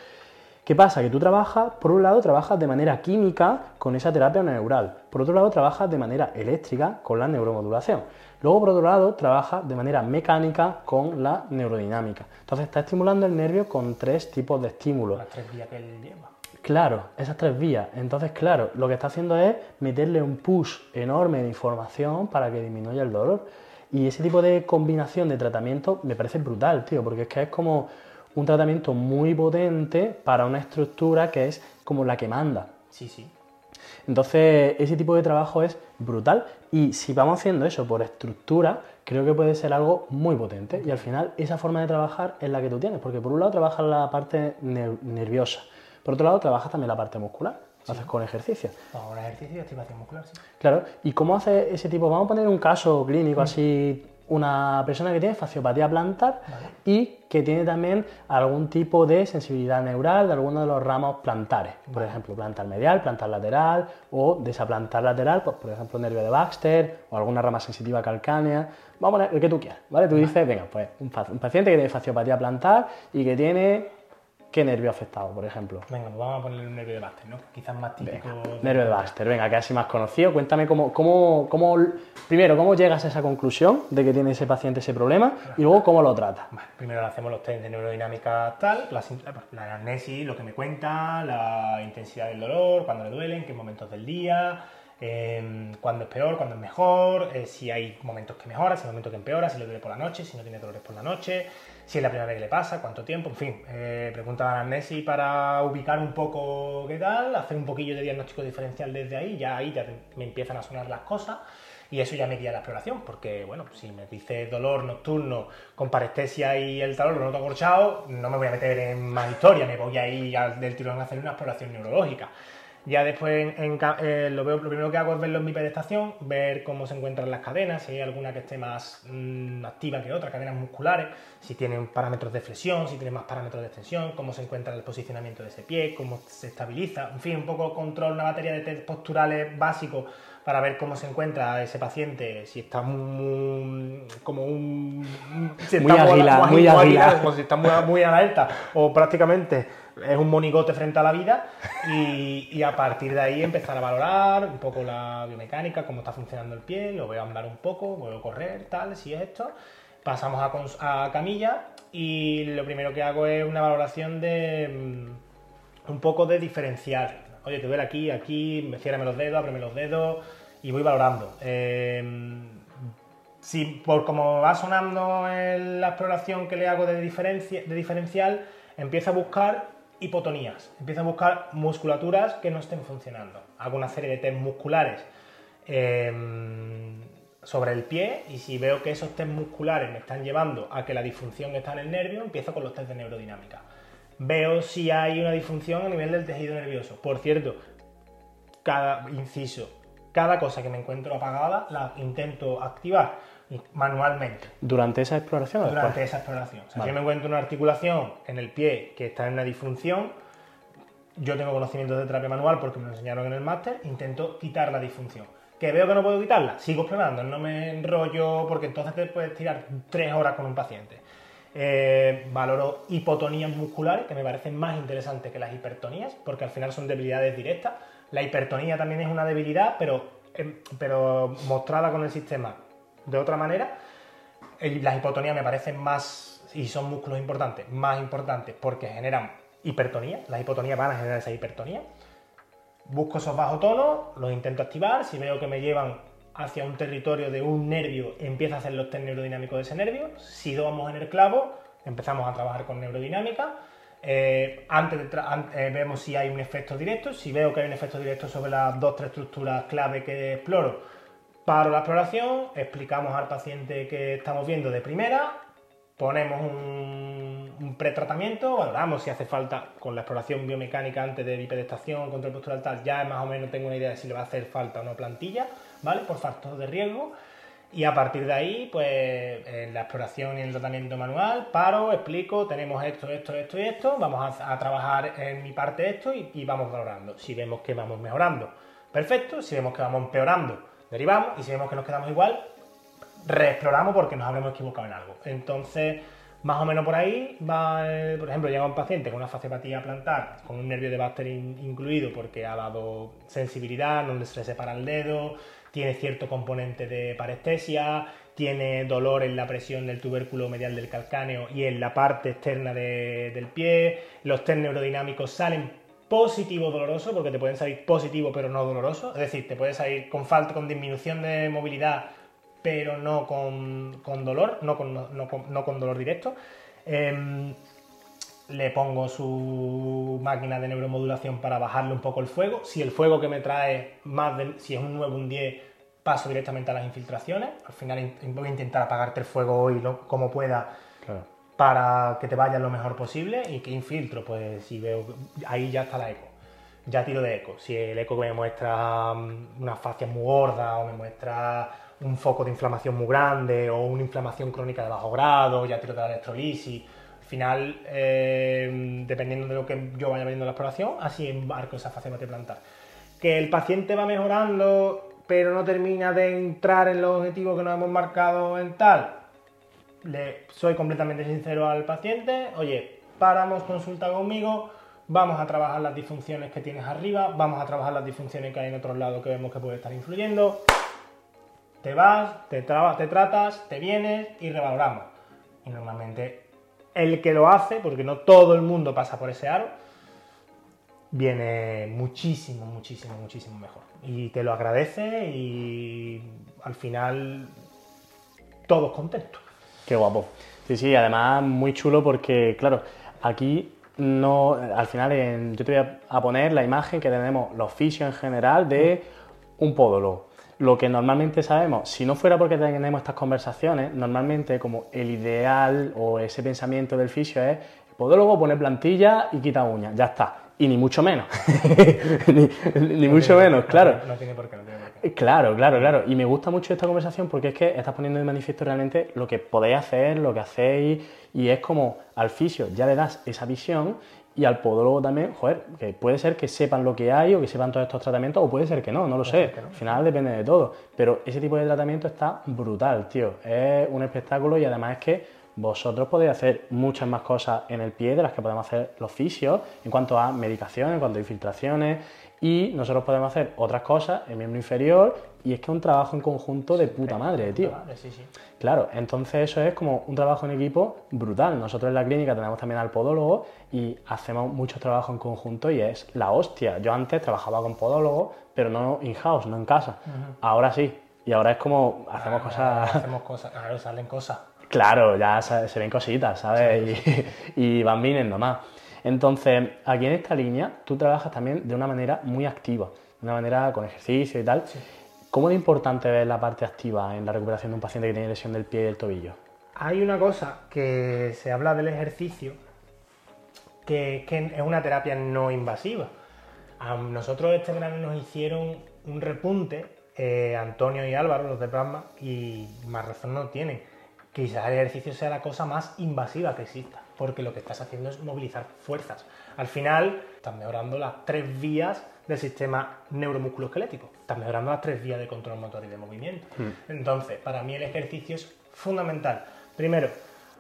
¿Qué pasa? Que tú trabajas, por un lado, trabajas de manera química con esa terapia neural, por otro lado, trabajas de manera eléctrica con la neuromodulación. Luego, por otro lado, trabajas de manera mecánica con la neurodinámica. Entonces, está estimulando el nervio con tres tipos de estímulos. Las tres vías que él lleva. Claro, esas tres vías. Entonces, claro, lo que está haciendo es meterle un push enorme de información para que disminuya el dolor. Y ese tipo de combinación de tratamiento me parece brutal, tío, porque es que es como un tratamiento muy potente para una estructura que es como la que manda. Sí, sí. Entonces, ese tipo de trabajo es brutal y si vamos haciendo eso por estructura, creo que puede ser algo muy potente. Y al final, esa forma de trabajar es la que tú tienes, porque por un lado trabajas la parte nerviosa, por otro lado trabajas también la parte muscular. Lo haces con ejercicio. Con ejercicio y activación muscular, sí. Claro, ¿y cómo hace ese tipo? Vamos a poner un caso clínico mm. así una persona que tiene fasciopatía plantar y que tiene también algún tipo de sensibilidad neural de alguno de los ramos plantares, por ejemplo, plantar medial, plantar lateral o desaplantar lateral, pues, por ejemplo, nervio de Baxter o alguna rama sensitiva calcánea. Vamos a poner el que tú quieras, ¿vale? Tú dices, venga, pues un paciente que tiene fasciopatía plantar y que tiene ¿Qué nervio afectado, por ejemplo? Venga, pues vamos a ponerle un nervio de Baxter, ¿no? Quizás más típico. Nervio de Baxter, venga, que así más conocido. Cuéntame cómo, cómo, cómo, primero, cómo llegas a esa conclusión de que tiene ese paciente ese problema y luego cómo lo trata. primero le hacemos los test de neurodinámica tal, la, la anamnesis, lo que me cuenta, la intensidad del dolor, cuándo le duele, en qué momentos del día, eh, cuándo es peor, cuándo es mejor, eh, si hay momentos que mejora, si hay momentos que empeora, si le duele por la noche, si no tiene dolores por la noche, si es la primera vez que le pasa, cuánto tiempo, en fin. Eh, pregunta a Nessi para ubicar un poco qué tal, hacer un poquillo de diagnóstico diferencial desde ahí, ya ahí ya me empiezan a sonar las cosas. Y eso ya me guía la exploración, porque bueno, si me dice dolor nocturno con parestesia y el talón lo noto acorchado, no me voy a meter en más historia, me voy a ir del tirón a hacer una exploración neurológica. Ya después eh, lo, veo, lo primero que hago es verlo en mi pedestación, ver cómo se encuentran las cadenas, si hay alguna que esté más mm, activa que otra, cadenas musculares, si tienen parámetros de flexión, si tiene más parámetros de extensión, cómo se encuentra el posicionamiento de ese pie, cómo se estabiliza, en fin, un poco control, una batería de test posturales básicos para ver cómo se encuentra ese paciente, si está muy, como un... muy, ágil, muy, como si está muy, muy alerta o prácticamente es un monigote frente a la vida y, a partir de ahí empezar a valorar un poco la biomecánica, cómo está funcionando el pie, lo voy a andar un poco, voy a correr, tal, si es esto. Pasamos a, a camilla y lo primero que hago es una valoración de mm, un poco de diferencial Oye, te duele aquí, aquí, me ciérrame los dedos, ábreme los dedos y voy valorando. Eh, si por como va sonando la exploración que le hago de, diferencia, de diferencial, empiezo a buscar hipotonías, empiezo a buscar musculaturas que no estén funcionando. Hago una serie de test musculares em, sobre el pie y si veo que esos test musculares me están llevando a que la disfunción está en el nervio, empiezo con los test de neurodinámica. Veo si hay una disfunción a nivel del tejido nervioso. Por cierto, cada inciso, cada cosa que me encuentro apagada la intento activar manualmente. ¿Durante esa exploración? Durante esa exploración. si yo me encuentro una articulación en el pie que está en una disfunción, yo tengo conocimientos de terapia manual porque me lo enseñaron en el máster, intento quitar la disfunción. ¿Que veo que no puedo quitarla? Sigo explorando, no me enrollo porque entonces te puedes tirar tres horas con un paciente. Eh, valoro hipotonías musculares, que me parecen más interesantes que las hipertonías, porque al final son debilidades directas. La hipertonía también es una debilidad, pero, em, pero mostrada con el sistema de otra manera. Las hipotonías me parecen más, y son músculos importantes, más importantes porque generan hipertonía. Las hipotonías van a generar esa hipertonía. Busco esos bajos tonos, los intento activar. Si veo que me llevan hacia un territorio de un nervio, empiezo a hacer los test neurodinámicos de ese nervio. Si vamos en el clavo, empezamos a trabajar con neurodinámica. Eh, antes eh, vemos si hay un efecto directo. Si veo que hay un efecto directo sobre las dos tres estructuras clave que exploro, Paro la exploración, explicamos al paciente que estamos viendo de primera, ponemos un, pretratamiento, valoramos si hace falta con la exploración biomecánica antes de bipedestación, control postural tal, ya más o menos tengo una idea de si le va a hacer falta no plantilla, ¿vale? Por factor de riesgo. Y a partir de ahí, pues en la exploración y el tratamiento manual, paro, explico, tenemos esto, esto, esto y esto, vamos a, trabajar en mi parte esto y, y vamos valorando. Si vemos que vamos mejorando, perfecto, si vemos que vamos empeorando, derivamos y si vemos que nos quedamos igual, reexploramos porque nos habremos equivocado en algo. Entonces, más o menos por ahí va, por ejemplo, llega un paciente con una fasciopatía plantar, con un nervio de Baxter incluido porque ha dado sensibilidad, donde se le separa el dedo, tiene cierto componente de parestesia, tiene dolor en la presión del tubérculo medial del calcáneo y en la parte externa del pie, los test neurodinámicos salen positivo doloroso, porque te pueden salir positivo pero no doloroso, es decir, te puede salir con falta, con disminución de movilidad, pero no con, dolor, no con, no, con, dolor directo. Em, le pongo su máquina de neuromodulación para bajarle un poco el fuego. Si el fuego que me trae más de, si es un 9, un 10, paso directamente a las infiltraciones. Al final voy a intentar apagarte el fuego hoy como pueda. Claro para que te vaya lo mejor posible y que infiltro, pues si veo, ahí ya está la eco, ya tiro de eco. Si el eco me muestra mm, una fascia muy gorda o me muestra un foco de inflamación muy grande o una inflamación crónica de bajo grado, ya tiro de la electrolisis. Al final, eh, dependiendo de lo que yo vaya viendo en la exploración, así embarco esa fascia plantar. Que el paciente va mejorando, pero no termina de entrar en los objetivos que nos hemos marcado en tal, soy completamente sincero al paciente, oye, paramos, consulta conmigo, vamos a trabajar las disfunciones que tienes arriba, vamos a trabajar las disfunciones que hay en otro lado que vemos que puede estar influyendo, te vas, te, te tratas, te vienes y revaloramos. Y normalmente el que lo hace, porque no todo el mundo pasa por ese aro, viene muchísimo, muchísimo, muchísimo mejor. Y te lo agradece y al final todos contentos. Qué guapo. Sí, sí, además muy chulo porque, claro, aquí no, al final yo te voy a poner la imagen que tenemos los fisios en general de un podólogo. Lo que normalmente sabemos, si no fuera porque tenemos estas conversaciones, normalmente como el ideal o ese pensamiento del fisio es el podólogo pone plantilla y quita uñas, ya está. Y ni mucho menos. ni, mucho menos, claro. No tiene por qué, no tiene Claro, claro, claro. Y me gusta mucho esta conversación porque es que estás poniendo de manifiesto realmente lo que podéis hacer, lo que hacéis, y es como al fisio ya le das esa visión y al podólogo también, joder, que puede ser que sepan lo que hay o que sepan todos estos tratamientos, o puede ser que no, no lo sé. Al final depende de todo. Pero ese tipo de tratamiento está brutal, tío. Es un espectáculo y además es que vosotros podéis hacer muchas más cosas en el pie de las que podemos hacer los fisios en cuanto a medicación, en cuanto a infiltraciones Y nosotros podemos hacer otras cosas, el miembro inferior, y es que es un trabajo en conjunto de puta madre, tío. Sí, sí. Claro, entonces eso es como un trabajo en equipo brutal. Nosotros en la clínica tenemos también al podólogo y hacemos mucho trabajo en conjunto y es la hostia. Yo antes trabajaba con podólogo, pero no in-house, no en casa. Ahora sí. Y ahora es como hacemos Ah, cosas... Hacemos cosas, claro, salen cosas. Claro, ya se, se ven cositas, ¿sabes? Y, y van viniendo más. Entonces, aquí en esta línea, tú trabajas también de una manera muy activa, de una manera con ejercicio y tal. ¿Cómo de importante ves la parte activa en la recuperación de un paciente que tiene lesión del pie y del tobillo? Hay una cosa que se habla del ejercicio, que, que es una terapia no invasiva. A nosotros este verano nos hicieron un repunte, eh, Antonio y Álvaro, los de Plasma, y más razón no tienen. Quizás el ejercicio sea la cosa más invasiva que exista, porque lo que estás haciendo es movilizar fuerzas. Al final, estás mejorando las tres vías del sistema neuromusculoesquelético, estás mejorando las tres vías de control motor y de movimiento. Entonces, para mí el ejercicio es fundamental. Primero,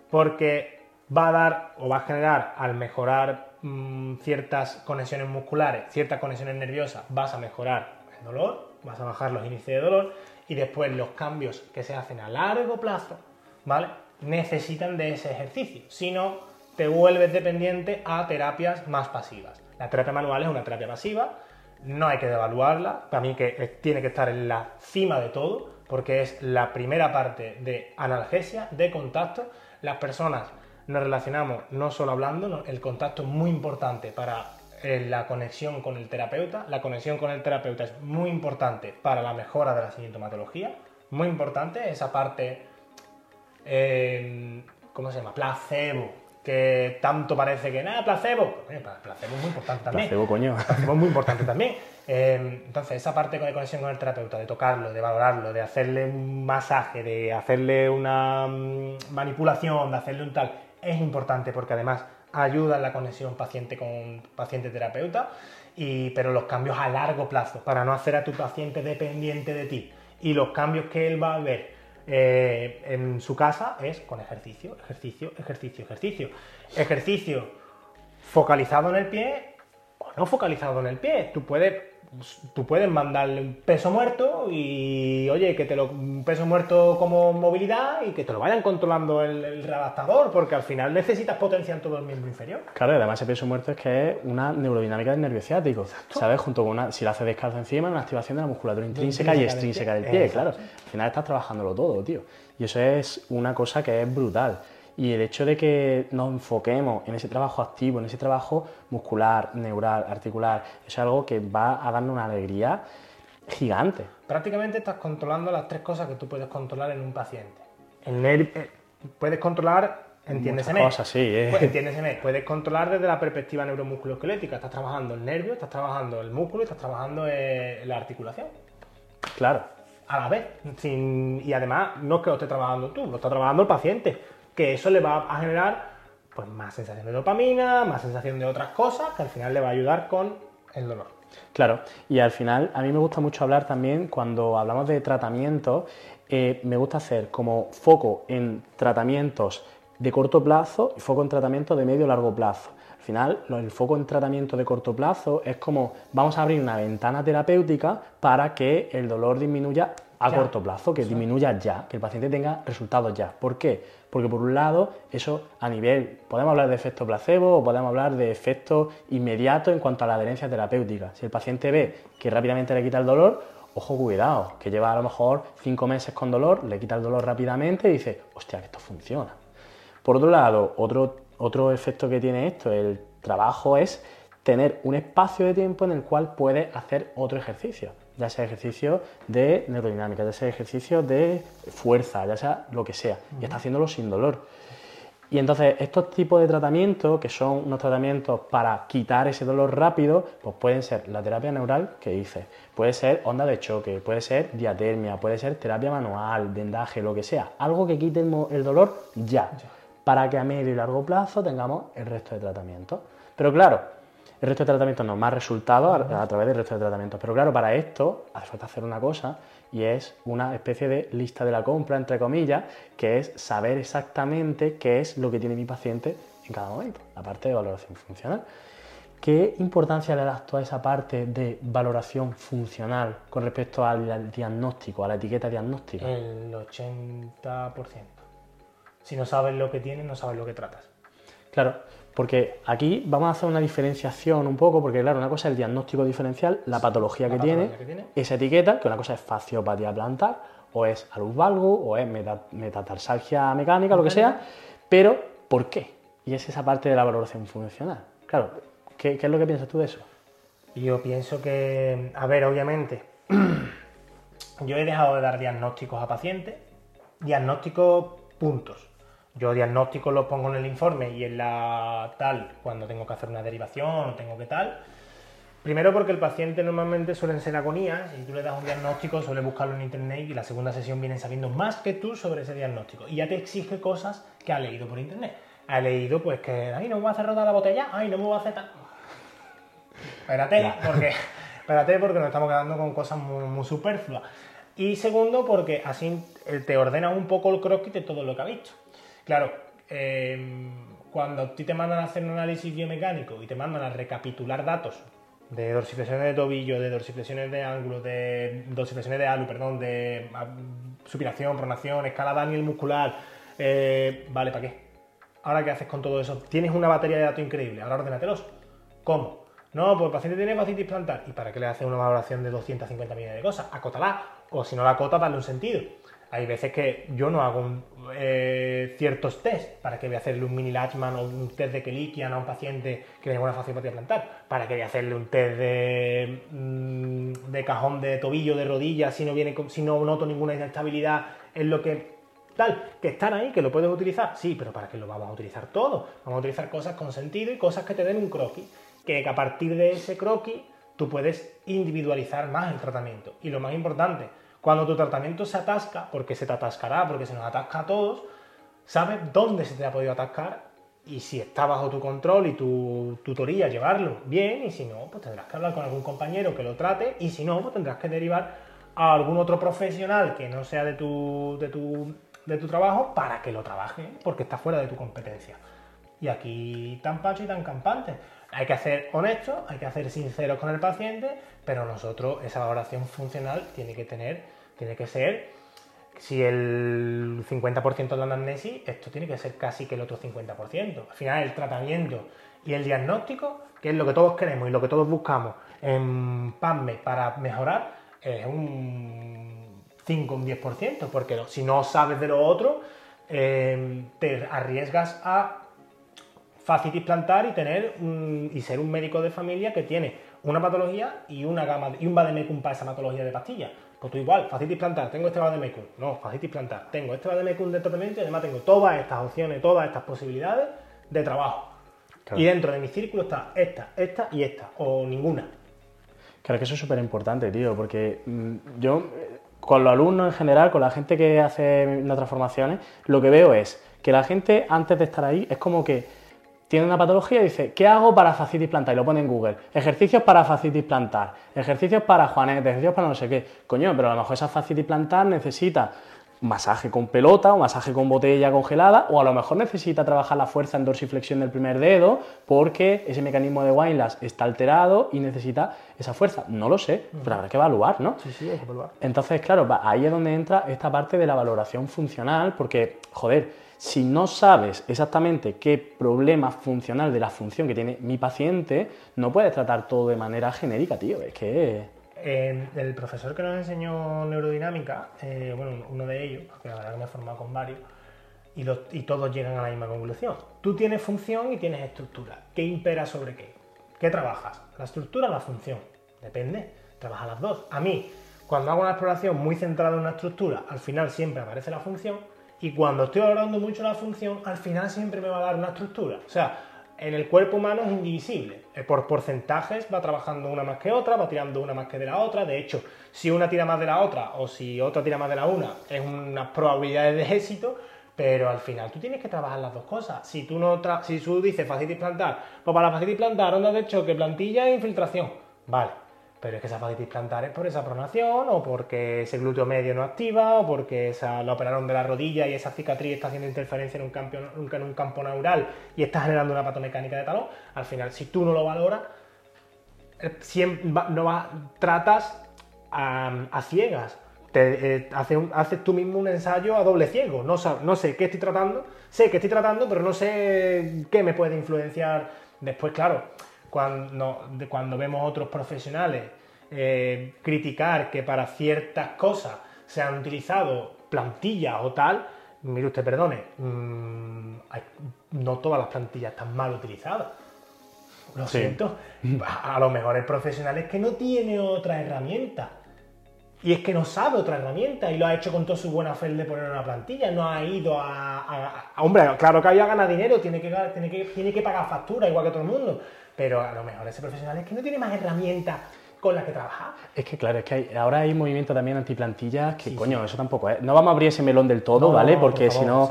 porque va a dar o va a generar al mejorar mm, ciertas conexiones musculares, ciertas conexiones nerviosas, vas a mejorar el dolor, vas a bajar los índices de dolor y después los cambios que se hacen a largo plazo, ¿vale? Necesitan de ese ejercicio, si no te vuelves dependiente a terapias más pasivas. La terapia manual es una terapia pasiva, no hay que devaluarla, para mí que es- tiene que estar en la cima de todo, porque es la primera parte de analgesia, de contacto. Las personas nos relacionamos no solo hablando, el contacto es muy importante para eh, la conexión con el terapeuta. La conexión con el terapeuta es muy importante para la mejora de la sintomatología, muy importante esa parte, eh, ¿cómo se llama? Placebo, que tanto parece que nada, placebo. Coño, placebo es muy importante también. Placebo, coño. Placebo es muy importante también. Eh, entonces, esa parte de conexión con el terapeuta, de tocarlo, de valorarlo, de hacerle un masaje, de hacerle una mm, manipulación, de hacerle un tal, es importante porque además ayuda en la conexión paciente con paciente-terapeuta, y, pero los cambios a largo plazo, para no hacer a tu paciente dependiente de ti. Y los cambios que él va a ver eh, en su casa es con ejercicio, ejercicio, ejercicio, ejercicio. Ejercicio focalizado en el pie o no focalizado en el pie. Tú puedes, tú puedes mandarle un peso muerto y, oye, que te lo, un peso muerto como movilidad y que te lo vayan controlando el, el readaptador, porque al final necesitas potencia en todo el miembro inferior. Claro, y además ese peso muerto es que es una neurodinámica del nervio ciático, ¿sabes? Junto con una, si lo haces descalzo encima, una activación de la musculatura intrínseca y del extrínseca pie. del pie, claro. Al final estás trabajándolo todo, tío. Y eso es una cosa que es brutal. Y el hecho de que nos enfoquemos en ese trabajo activo, en ese trabajo muscular, neural, articular, es algo que va a darnos una alegría gigante. Prácticamente estás controlando las tres cosas que tú puedes controlar en un paciente. El ner- eh, puedes controlar, entiéndeseme. Cosas, sí, eh. Pues, entiéndeseme, puedes controlar desde la perspectiva neuromusculoesquelética. Estás trabajando el nervio, estás trabajando el músculo y estás trabajando eh, la articulación. Claro. a la vez. Sin- y además, no es que lo esté trabajando tú, lo está trabajando el paciente. Que eso le va a generar pues, más sensación de dopamina, más sensación de otras cosas, que al final le va a ayudar con el dolor. Claro, y al final a mí me gusta mucho hablar también cuando hablamos de tratamientos, eh, me gusta hacer como foco en tratamientos de corto plazo y foco en tratamientos de medio largo plazo. Al final, el foco en tratamiento de corto plazo es como vamos a abrir una ventana terapéutica para que el dolor disminuya a Ya. corto plazo, que disminuya ya, que el paciente tenga resultados ya. ¿Por qué? Porque por un lado, eso a nivel, podemos hablar de efecto placebo o podemos hablar de efecto inmediato en cuanto a la adherencia terapéutica. Si el paciente ve que rápidamente le quita el dolor, ojo, cuidado, que lleva a lo mejor cinco meses con dolor, le quita el dolor rápidamente y dice, hostia, que esto funciona. Por otro lado, otro, otro efecto que tiene esto, el trabajo, es tener un espacio de tiempo en el cual puedes hacer otro ejercicio, ya sea ejercicio de neurodinámica, ya sea ejercicio de fuerza, ya sea lo que sea, y está haciéndolo sin dolor. Y entonces estos tipos de tratamientos, que son unos tratamientos para quitar ese dolor rápido, pues pueden ser la terapia neural que hice, puede ser onda de choque, puede ser diatermia, puede ser terapia manual, vendaje, lo que sea, algo que quite el, dolor ya, para que a medio y largo plazo tengamos el resto de tratamientos. Pero claro, el resto de tratamientos no, más resultados a, a través del resto de tratamientos. Pero claro, para esto hace falta hacer una cosa y es una especie de lista de la compra, entre comillas, que es saber exactamente qué es lo que tiene mi paciente en cada momento, la parte de valoración funcional. ¿Qué importancia le das tú a esa parte de valoración funcional con respecto al diagnóstico, a la etiqueta diagnóstica? El 80%. Si no sabes lo que tienes, no sabes lo que tratas. Claro, porque aquí vamos a hacer una diferenciación un poco, porque claro, una cosa es el diagnóstico diferencial, la patología, que, tiene, esa etiqueta, que una cosa es fasciopatía plantar, o es valgus, o es metatarsalgia mecánica, lo que sea, pero ¿por qué? Y es esa parte de la valoración funcional. Claro, ¿qué, es lo que piensas tú de eso? Yo pienso que, a ver, obviamente, yo he dejado de dar diagnósticos a pacientes, diagnósticos puntos yo diagnóstico lo pongo en el informe y en la tal, cuando tengo que hacer una derivación o tengo que tal. Primero porque el paciente normalmente suelen ser agonías y tú le das un diagnóstico, suele buscarlo en internet y la segunda sesión viene sabiendo más que tú sobre ese diagnóstico y ya te exige cosas que ha leído por internet. Ha leído pues que, ay, no me voy a hacer rodar la botella, ay, no me voy a hacer tal. Espérate, porque, espérate porque nos estamos quedando con cosas muy, muy superfluas. Y segundo porque así te ordena un poco el croquis de todo lo que ha visto. Claro, em, cuando a ti te mandan a hacer un análisis biomecánico y te mandan a recapitular datos de dorsiflexiones de tobillo, de dorsiflexiones de ángulo, de dorsiflexiones de alu, perdón, de supinación, pronación, escala Daniel muscular, eh, vale, ¿para qué? Ahora, ¿qué haces con todo eso? Tienes una batería de datos increíble, ahora ordenatelos. ¿Cómo? No, pues el paciente tiene fascitis plantar. ¿Y para qué le haces una valoración de 250 millones de cosas? Acótala. O si no la acota, darle un sentido. Hay veces que yo no hago eh, ciertos test. ¿Para que voy a hacerle un mini Latchman o un test de Kelikian a un paciente que tiene una fasciopatía plantar? ¿Para que voy a hacerle un test de, mm, de cajón de tobillo, de rodilla, si no, viene, si no noto ninguna inestabilidad en lo que tal, que están ahí, que lo puedes utilizar, sí, pero ¿para qué lo vamos a utilizar todo? Vamos a utilizar cosas con sentido y cosas que te den un croquis, que a partir de ese croquis tú puedes individualizar más el tratamiento. Y lo más importante, cuando tu tratamiento se atasca, porque se te atascará, porque se nos atasca a todos, sabes dónde se te ha podido atascar y si está bajo tu control y tu tutoría llevarlo bien y si no, pues tendrás que hablar con algún compañero que lo trate y si no, pues tendrás que derivar a algún otro profesional que no sea de tu, de tu, de tu trabajo para que lo trabaje porque está fuera de tu competencia. Y aquí tan pacho y tan campante. Hay que ser honestos, hay que ser sinceros con el paciente, pero nosotros esa valoración funcional tiene que tener tiene que ser, si el 50% de la anamnesis, esto tiene que ser casi que el otro 50%. Al final, el tratamiento y el diagnóstico, que es lo que todos queremos y lo que todos buscamos en PAMME para mejorar, es un 5, un 10%, porque si no sabes de lo otro, eh, te arriesgas a fascitis plantar y tener y ser un médico de familia que tiene una patología y una gama y un vademecum para esa patología de pastillas. Pues tú igual, fascitis plantar, tengo este vademecum. No, fascitis plantar, tengo este vademecum de tratamiento y además tengo todas estas opciones, todas estas posibilidades de trabajo. Y dentro de mi círculo está esta, esta y esta, o ninguna. Claro que eso es súper importante, tío, porque mm, yo, con los alumnos en general, con la gente que hace las transformaciones, lo que veo es que la gente antes de estar ahí es como que tiene una patología y dice, ¿qué hago para fascitis plantar? Y lo pone en Google. Ejercicios para fascitis plantar, ejercicios para Juanet, ejercicios para no sé qué. Coño, pero a lo mejor esa fascitis plantar necesita masaje con pelota o masaje con botella congelada o a lo mejor necesita trabajar la fuerza en dorsiflexión del primer dedo porque ese mecanismo de Weinlass está alterado y necesita esa fuerza. No lo sé, pero habrá que evaluar, ¿no? Sí, sí, hay que evaluar. Entonces, claro, ahí es donde entra esta parte de la valoración funcional porque, joder, si no sabes exactamente qué problema funcional de la función que tiene mi paciente, no puedes tratar todo de manera genérica, tío. Es que. el profesor que nos enseñó neurodinámica, eh, bueno, uno de ellos, porque la verdad que me he formado con varios, y, y todos llegan a la misma conclusión. Tú tienes función y tienes estructura. ¿Qué impera sobre qué? ¿Qué trabajas? ¿La estructura o la función? Depende. Trabaja las dos. A mí, cuando hago una exploración muy centrada en una estructura, al final siempre aparece la función y cuando estoy valorando mucho la función, al final siempre me va a dar una estructura. O sea, en el cuerpo humano es indivisible. Eh, por porcentajes va trabajando una más que otra, va tirando una más que de la otra. De hecho, si una tira más de la otra o si otra tira más de la una, es unas probabilidades de éxito. Pero al final tú tienes que trabajar las dos cosas. Si tú no si tú dices fascitis plantar, pues para la fascitis plantar, onda de choque, plantilla e infiltración. Vale. Pero es que esa fascitis plantar es por esa pronación, o porque ese glúteo medio no activa, o porque esa, la operaron de la rodilla y esa cicatriz está haciendo interferencia en un, campo, en un campo neural y está generando una patomecánica de talón. Al final, si tú no lo valoras, eh, siempre no va, tratas a, ciegas. Te, eh, haces, tú mismo un ensayo a doble ciego. No, no sé qué estoy tratando, sé que estoy tratando, pero no sé qué me puede influenciar después, claro cuando, cuando vemos otros profesionales eh, criticar que para ciertas cosas se han utilizado plantillas o tal, mire usted, perdone, mm, no todas las plantillas están mal utilizadas. Lo siento. A lo mejor el profesional es que no tiene otra herramienta. Y es que no sabe otra herramienta y lo ha hecho con toda su buena fe de poner una plantilla. No ha ido a. hombre, claro que haya ganar dinero, tiene que, tiene, que, tiene que pagar factura igual que todo el mundo pero a lo mejor ese profesional es que no tiene más herramientas con las que trabajar. Es que claro, es que ahora hay movimiento también antiplantillas que, coño, eso tampoco es. No vamos a abrir ese melón del todo, ¿vale? Porque si no.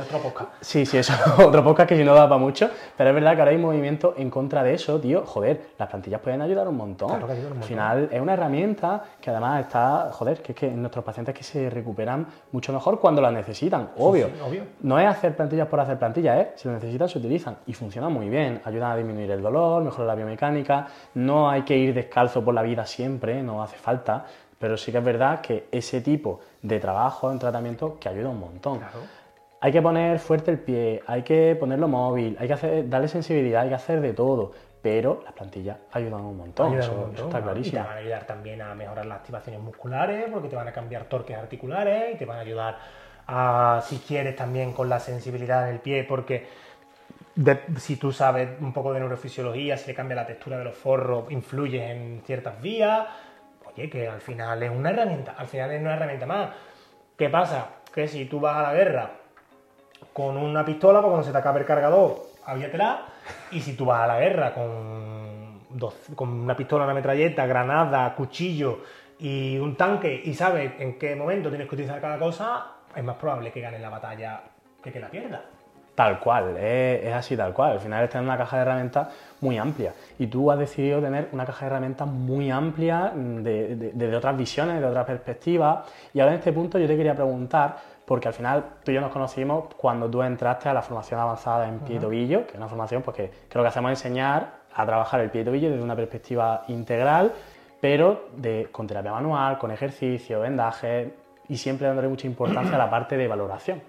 Sí, sí, eso es otro podcast que si no da para mucho. Pero es verdad que ahora hay movimiento en contra de eso, tío. Joder, las plantillas pueden ayudar un montón. Claro que ayudan un montón. Al final es una herramienta que además está, joder, que es que nuestros pacientes que se recuperan mucho mejor cuando las necesitan, obvio. obvio. No es hacer plantillas por hacer plantillas, ¿eh? Si lo necesitan, se utilizan y funcionan muy bien. Ayudan a disminuir el dolor, mejorar la biomecánica. No hay que ir descalzo por la vida siempre siempre, no hace falta, pero sí que es verdad que ese tipo de trabajo en tratamiento que ayuda un montón. Hay que poner fuerte el pie, hay que ponerlo móvil, hay que hacer, darle sensibilidad, hay que hacer de todo, pero las plantillas ayudan un montón, eso, está clarísimo. Y te van a ayudar también a mejorar las activaciones musculares, porque te van a cambiar torques articulares y te van a ayudar a, si quieres, también con la sensibilidad en el pie, porque si tú sabes un poco de neurofisiología, si le cambia la textura de los forros, influye en ciertas vías. Oye, que al final es una herramienta, al final es una herramienta más. ¿Qué pasa? Que si tú vas a la guerra con una pistola, pues cuando se te acabe el cargador, avíatela. Y si tú vas a la guerra con, con una pistola, una metralleta, granada, cuchillo y un tanque y sabes en qué momento tienes que utilizar cada cosa, es más probable que ganes la batalla que que la pierdas. Tal cual, es, así tal cual. Al final es tener una caja de herramientas muy amplia. Y tú has decidido tener una caja de herramientas muy amplia desde de, otras visiones, de otras perspectivas. Y ahora en este punto yo te quería preguntar, porque al final tú y yo nos conocimos cuando tú entraste a la formación avanzada en pie y tobillo, que es una formación pues, que creo que hacemos enseñar a trabajar el pie y tobillo desde una perspectiva integral, pero de, con terapia manual, con ejercicio, vendaje, y siempre dándole mucha importancia a la parte de valoración.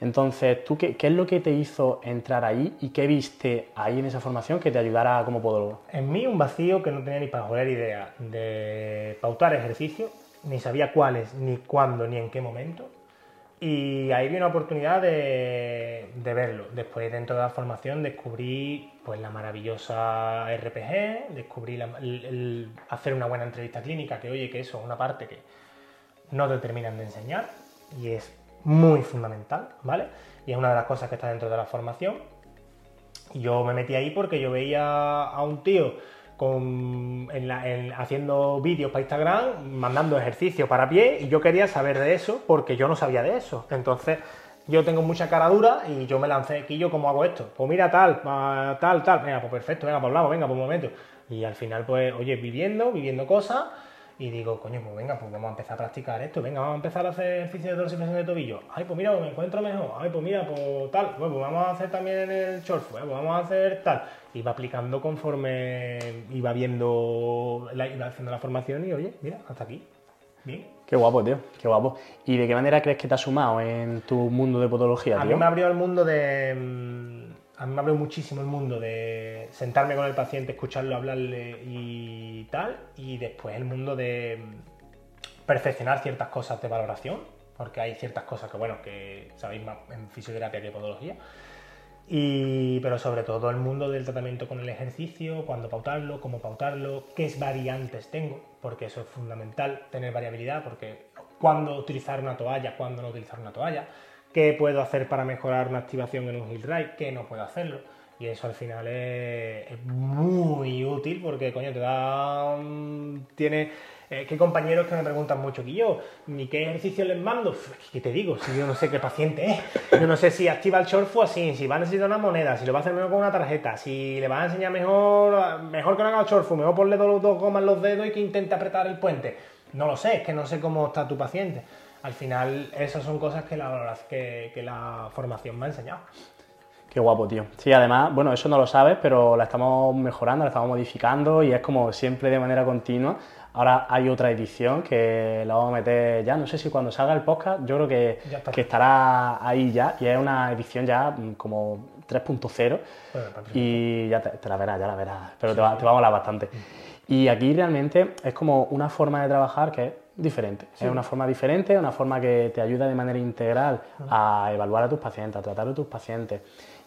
Entonces, ¿tú qué, es lo que te hizo entrar ahí y qué viste ahí en esa formación que te ayudara como podólogo? En mí un vacío que no tenía ni para joder idea de pautar ejercicio, ni sabía cuáles, ni cuándo, ni en qué momento. Y ahí vi una oportunidad de, verlo. Después, dentro de la formación, descubrí pues, la maravillosa RPG, descubrí hacer una buena entrevista clínica, que oye, que eso es una parte que no te terminan de enseñar y es muy fundamental, ¿vale? Y es una de las cosas que está dentro de la formación. Yo me metí ahí porque yo veía a un tío con, haciendo vídeos para Instagram, mandando ejercicios para pie, y yo quería saber de eso porque yo no sabía de eso. Entonces, yo tengo mucha cara dura y yo me lancé aquí, yo cómo hago esto. Pues mira, tal, tal, tal. Venga, pues perfecto, venga, pues hablamos, venga, por un momento. Y al final, pues, oye, viviendo, viviendo cosas y digo, coño, pues venga, pues vamos a empezar a practicar esto, venga, vamos a empezar a hacer ejercicio de dorsiflexión de tobillo. Ay, pues mira, pues me encuentro mejor. Ay, pues mira, pues tal, pues, pues vamos a hacer también el short, pues vamos a hacer tal. Iba aplicando conforme iba viendo, la, iba haciendo la formación y oye, mira, hasta aquí. Bien. Qué guapo, tío, qué guapo. ¿Y de qué manera crees que te has sumado en tu mundo de podología, A mí me abrió el mundo de a mí me abrió muchísimo el mundo de sentarme con el paciente, escucharlo, hablarle y tal, y después el mundo de perfeccionar ciertas cosas de valoración, porque hay ciertas cosas que, bueno, que sabéis más en fisioterapia que podología, y, pero sobre todo el mundo del tratamiento con el ejercicio, cuándo pautarlo, cómo pautarlo, qué variantes tengo, porque eso es fundamental, tener variabilidad, porque cuándo utilizar una toalla, cuándo no utilizar una toalla, qué puedo hacer para mejorar una activación en un hill drive, qué no puedo hacerlo. Y eso al final es, muy útil porque, coño, te da. tiene Eh, ¿Qué compañeros que me preguntan mucho, que yo, ni qué ejercicio les mando? ¿Qué te digo? Si yo no sé qué paciente es. Yo no sé si activa el short así, si va a necesitar una moneda, si lo va a hacer mejor con una tarjeta, si le va a enseñar mejor, mejor que no haga el short mejor ponle dos, dos gomas en los dedos y que intente apretar el puente. No lo sé, es que no sé cómo está tu paciente. Al final, esas son cosas que la, que, que la formación me ha enseñado. Qué guapo, tío. Sí, además, bueno, eso no lo sabes, pero la estamos mejorando, la estamos modificando y es como siempre de manera continua. Ahora hay otra edición que la vamos a meter ya, no sé si cuando salga el podcast, yo creo que, que estará ahí ya y es una edición ya mm, como 3.0 y ya te, la verás, ya la verás, pero te, va, te, va, a molar bastante. Y aquí realmente es como una forma de trabajar que diferente. Es una forma diferente, una forma que te ayuda de manera integral a evaluar a tus pacientes, a tratar a tus pacientes.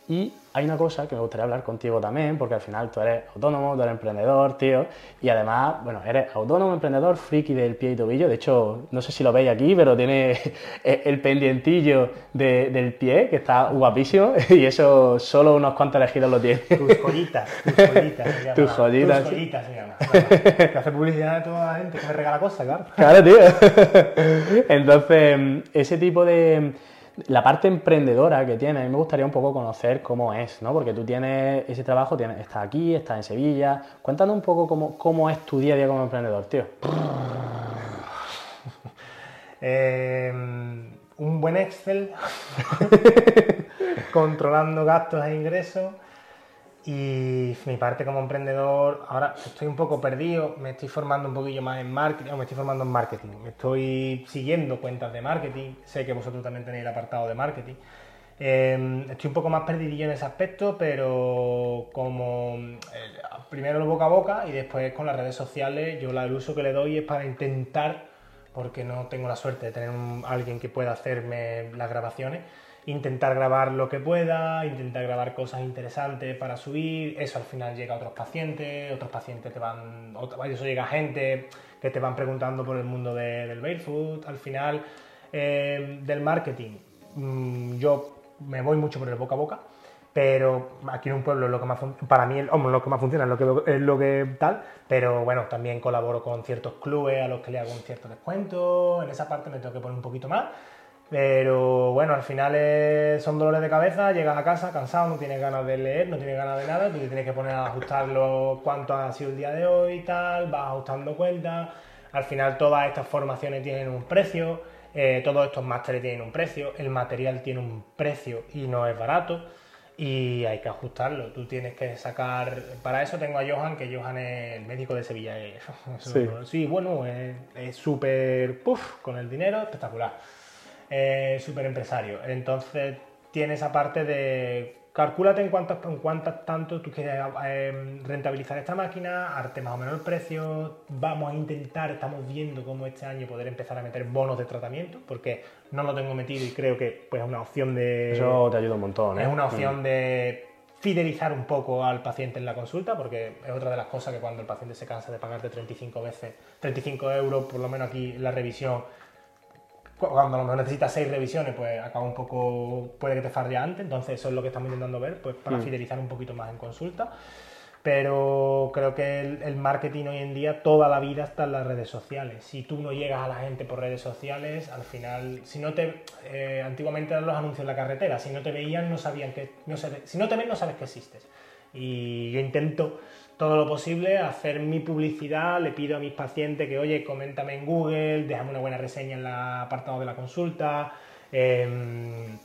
Y hay una cosa que me gustaría hablar contigo también, porque al final tú eres autónomo, tú eres emprendedor, tío, y además, bueno, eres autónomo, emprendedor, friki del pie y tobillo. De hecho, no sé si lo veis aquí, pero tiene el pendientillo del pie, que está guapísimo, y eso solo unos cuantos elegidos lo tienen. Tus joyitas, tus joyitas. Se llama. Tus joyitas. Tus joyitas se llama. Que hace publicidad a toda la gente que me regala cosas, claro. Claro, tío. Entonces, ese tipo de la parte emprendedora que tienes, a mí me gustaría un poco conocer cómo es, ¿no? Porque tú tienes ese trabajo, tienes, estás aquí, estás en Sevilla. Cuéntanos un poco cómo, cómo es tu día a día como emprendedor, tío. Eh, un buen Excel, controlando gastos e ingresos y mi parte como emprendedor, ahora estoy un poco perdido, me estoy formando un poquillo más en marketing, o me estoy formando en marketing, estoy siguiendo cuentas de marketing, sé que vosotros también tenéis el apartado de marketing. Em, estoy un poco más perdidillo en ese aspecto, pero como eh, primero lo boca a boca y después con las redes sociales, yo la, el uso que le doy es para intentar, porque no tengo la suerte de tener alguien que pueda hacerme las grabaciones, intentar grabar lo que pueda, intentar grabar cosas interesantes para subir, eso al final llega a otros pacientes, otros pacientes te van, eso llega a gente que te van preguntando por el mundo del barefoot, al final eh, del marketing, mm, yo me voy mucho por el boca a boca, pero aquí en un pueblo lo que más para mí lo que más funciona es lo que es lo que tal pero bueno también colaboro con ciertos clubes a los que le hago un cierto descuento en esa parte me tengo que poner un poquito más pero bueno, al final son dolores de cabeza, llegas a casa cansado, no tienes ganas de leer, no tienes ganas de nada, tú te tienes que poner a ajustarlo cuánto ha sido el día de hoy y tal, vas ajustando cuentas. Al final todas estas formaciones tienen un precio, eh, todos estos másteres tienen un precio, el material tiene un precio y no es barato y hay que ajustarlo. Tú tienes que sacar. Para eso tengo a Johan, que Johan es el médico de Sevilla. Sí, sí bueno, es súper puff con el dinero, espectacular eh, súper empresario. Entonces tiene esa parte de calculate en cuántas, en cuántas tanto tú quieres eh, rentabilizar esta máquina, arte más o menos el precio, vamos a intentar, estamos viendo cómo este año poder empezar a meter bonos de tratamiento, porque no lo tengo metido y creo que pues, es una opción de... Eso te ayuda un montón, ¿eh? Es una opción mm. de fidelizar un poco al paciente en la consulta, porque es otra de las cosas que cuando el paciente se cansa de pagarte 35 veces, 35 euros, por lo menos aquí la revisión, cuando a lo mejor necesitas seis revisiones, pues acaba un poco, puede que te falle antes, entonces eso es lo que estamos intentando ver, pues para mm. fidelizar un poquito más en consulta. Pero creo que el, marketing hoy en día, toda la vida está en las redes sociales. Si tú no llegas a la gente por redes sociales, al final, si no te. Eh, antiguamente eran los anuncios en la carretera, si no te veían, no sabían que. No si no te ven, no sabes que existes. Y yo intento todo lo posible, hacer mi publicidad, le pido a mis pacientes que, oye, coméntame en Google, déjame una buena reseña en el apartado de la consulta, em,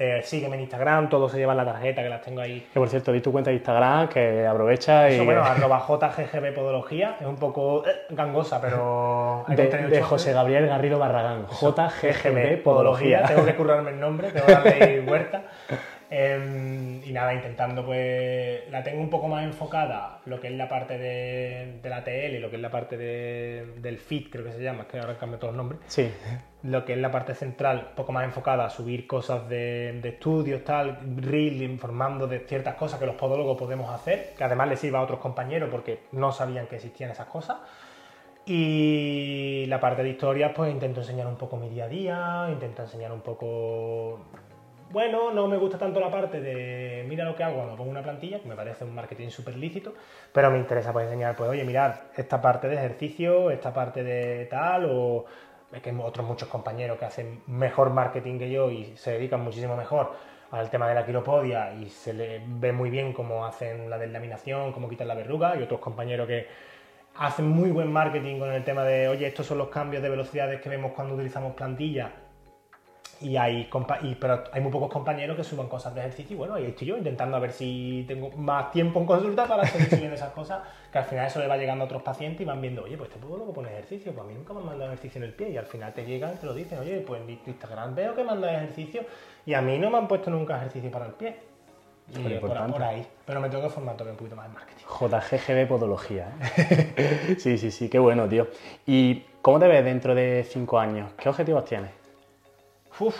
eh, sígueme en Instagram, todo se lleva en la tarjeta que las tengo ahí. Que por cierto, vi tu cuenta de Instagram que aprovecha y. bueno, arroba JGGB Podología, es un poco eh, gangosa, pero. de, José Gabriel Garrido Barragán, JGGB Podología. Tengo que currarme el nombre, tengo que darle vuelta. Em, y nada, intentando pues la tengo un poco más enfocada lo que es la parte de, la TL lo que es la parte del FIT, creo que se llama, es que ahora cambio todos los nombres. Sí. Lo que es la parte central, un poco más enfocada a subir cosas de, estudios, tal, reel, informando de ciertas cosas que los podólogos podemos hacer, que además les sirva a otros compañeros porque no sabían que existían esas cosas. Y la parte de historias, pues intento enseñar un poco mi día a día, intento enseñar un poco bueno, no me gusta tanto la parte de mira lo que hago cuando pongo una plantilla, que me parece un marketing súper lícito, pero me interesa pues enseñar, pues oye, mirad, esta parte de ejercicio, esta parte de tal, o es que otros muchos compañeros que hacen mejor marketing que yo y se dedican muchísimo mejor al tema de la quiropodia y se le ve muy bien cómo hacen la deslaminación, cómo quitan la verruga, y otros compañeros que hacen muy buen marketing con el tema de, oye, estos son los cambios de velocidades que vemos cuando utilizamos plantillas y hay, pero hay muy pocos compañeros que suban cosas de ejercicio y bueno, ahí estoy yo intentando a ver si tengo más tiempo en consulta para seguir subiendo esas cosas, que al final eso le va llegando a otros pacientes y van viendo, oye, pues te puedo luego poner ejercicio, pues a mí nunca me han mandado ejercicio en el pie y al final te llegan y te lo dicen, oye, pues en Instagram veo que mandas ejercicio y a mí no me han puesto nunca ejercicio para el pie. Y por, por, ahí. Pero me tengo que formar todavía un poquito más en marketing. JGGB Podología. ¿eh? sí, sí, sí, qué bueno, tío. ¿Y cómo te ves dentro de cinco años? ¿Qué objetivos tienes? Uf,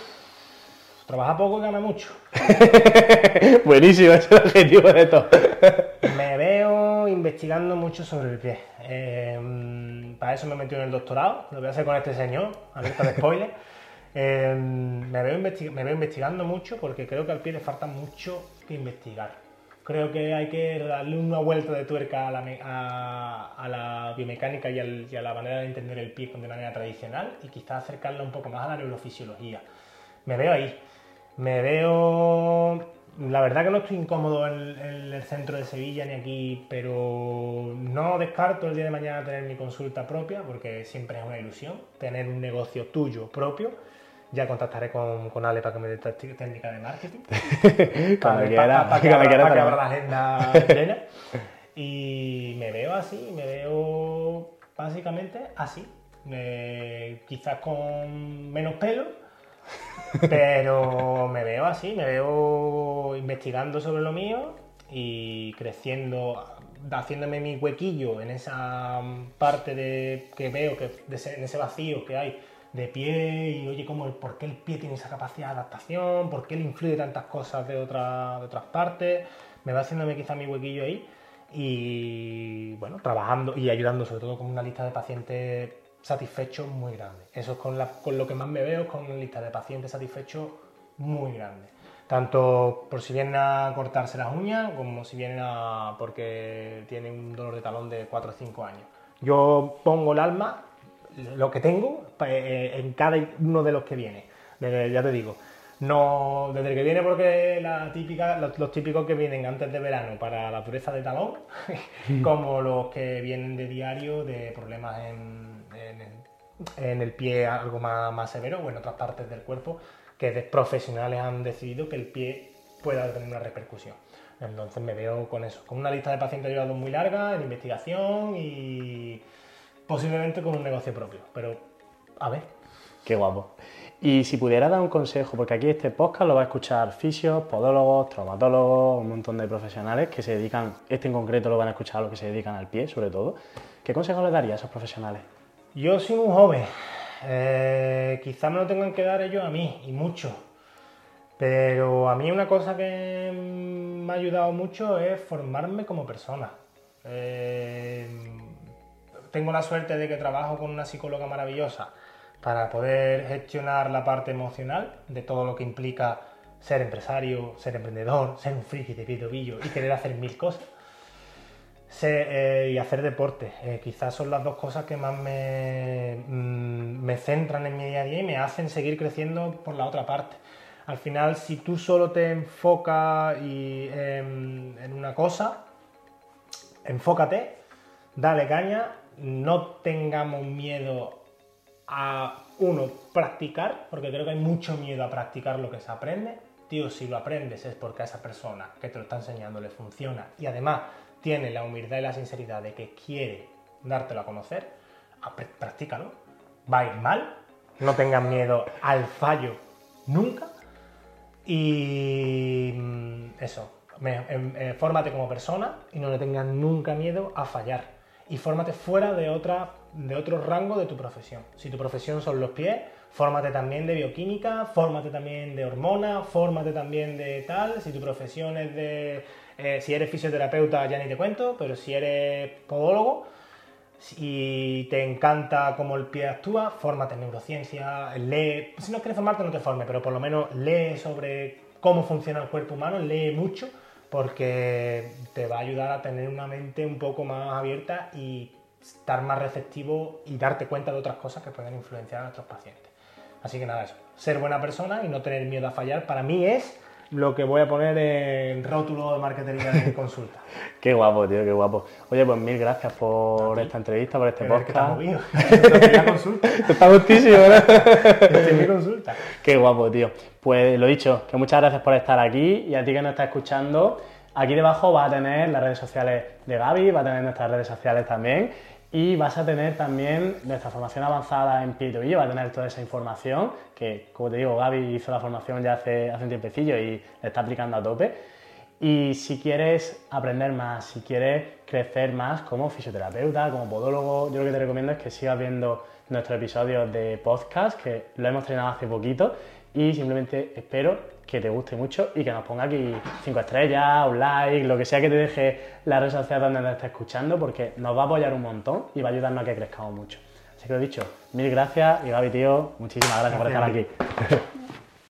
trabaja poco y gana mucho. Buenísimo, ese es el objetivo de todo. me veo investigando mucho sobre el pie. Em, para eso me metido en el doctorado, lo voy a hacer con este señor, alerta de spoiler. Em, me, veo me veo investigando mucho porque creo que al pie le falta mucho que investigar. Creo que hay que darle una vuelta de tuerca a la, biomecánica y, a la manera de entender el pie de manera tradicional y quizás acercarla un poco más a la neurofisiología. Me veo ahí. Me veo... La verdad que no estoy incómodo en el centro de Sevilla ni aquí, pero no descarto el día de mañana tener mi consulta propia, porque siempre es una ilusión tener un negocio tuyo propio ya contactaré con, con Ale para que me dé técnica de marketing. para, que, para, que, abra la agenda llena. Y me veo así, me veo básicamente así. quizás con menos pelo, pero me veo así, me veo investigando sobre lo mío y creciendo, haciéndome mi huequillo en esa parte de que veo, que, en ese vacío que hay de pie y oye, cómo, por qué el pie tiene esa capacidad de adaptación, por qué le influye tantas cosas de, otra, de otras partes. Me va haciéndome quizá mi huequillo ahí y bueno, trabajando y ayudando sobre todo con una lista de pacientes satisfechos muy grande. Eso es con, la, con lo que más me veo, con una lista de pacientes satisfechos muy grande. Tanto por si vienen a cortarse las uñas como si vienen a porque tienen un dolor de talón de 4 o 5 años. Yo pongo el alma lo que tengo eh, en cada uno de los que viene. Ya te digo, no desde el que viene porque la típica, los, típicos que vienen antes de verano para la pureza de talón, como los que vienen de diario de problemas en, en, el pie algo más, más, severo o en otras partes del cuerpo que profesionales han decidido que el pie pueda tener una repercusión. Entonces me veo con eso, con una lista de pacientes ayudados muy larga en investigación y posiblemente con un negocio propio, pero a ver. Qué guapo. Y si pudiera dar un consejo, porque aquí este podcast lo va a escuchar fisios, podólogos, traumatólogos, un montón de profesionales que se dedican, este en concreto lo van a escuchar los que se dedican al pie, sobre todo. ¿Qué consejo le daría a esos profesionales? Yo soy un joven, eh, quizás me lo tengan que dar ellos a mí, y mucho. Pero a mí una cosa que me ha ayudado mucho es formarme como persona. Eh, tengo la suerte de que trabajo con una psicóloga maravillosa para poder gestionar la parte emocional de todo lo que implica ser empresario, ser emprendedor, ser un friki de pie y querer hacer mil cosas. Eh, y hacer deporte. Eh, quizás son las dos cosas que más me, mm, me centran en mi día a día y me hacen seguir creciendo por la otra parte. Al final, si tú solo te enfocas en una cosa, enfócate, dale caña no tengamos miedo a, uno, practicar, porque creo que hay mucho miedo a practicar lo que se aprende. Tío, si lo aprendes es porque a esa persona que te lo está enseñando le funciona y además tiene la humildad y la sinceridad de que quiere dártelo a conocer, practícalo. Va a ir mal, no tengas miedo al fallo nunca y mm, eso, em, eh, fórmate como persona y no le tengas nunca miedo a fallar y fórmate fuera de, otra, de otro rango de tu profesión. Si tu profesión son los pies, fórmate también de bioquímica, fórmate también de hormonas, fórmate también de tal. Si tu profesión es de... Eh, si eres fisioterapeuta ya ni te cuento, pero si eres podólogo, Si te encanta cómo el pie actúa, fórmate en neurociencia, lee. Si no quieres formarte, no te formes, pero por lo menos lee sobre cómo funciona el cuerpo humano, lee mucho, porque te va a ayudar a tener una mente un poco más abierta y estar más receptivo y darte cuenta de otras cosas que pueden influenciar a nuestros pacientes. Así que nada, eso. Ser buena persona y no tener miedo a fallar, para mí es lo que voy a poner en rótulo de marketería de consulta. qué guapo, tío, qué guapo. Oye, pues mil gracias por esta entrevista, por este Pero es podcast. que está movido. consulta. Está. Estoy en mi consulta. Qué guapo, tío. Pues lo dicho, que muchas gracias por estar aquí y a ti que nos estás escuchando, aquí debajo va a tener las redes sociales de Gaby, va a tener nuestras redes sociales también y vas a tener también nuestra formación avanzada en P2E, va a tener toda esa información que, como te digo, Gaby hizo la formación ya hace, hace un tiempecillo y le está aplicando a tope. Y si quieres aprender más, si quieres crecer más como fisioterapeuta, como podólogo, yo lo que te recomiendo es que sigas viendo nuestros episodios de podcast, que lo hemos estrenado hace poquito, y simplemente espero que te guste mucho y que nos ponga aquí cinco estrellas, un like, lo que sea que te deje la red social donde nos estés escuchando, porque nos va a apoyar un montón y va a ayudarnos a que crezcamos mucho. Así que lo dicho, mil gracias y Gaby, tío, muchísimas gracias por estar aquí.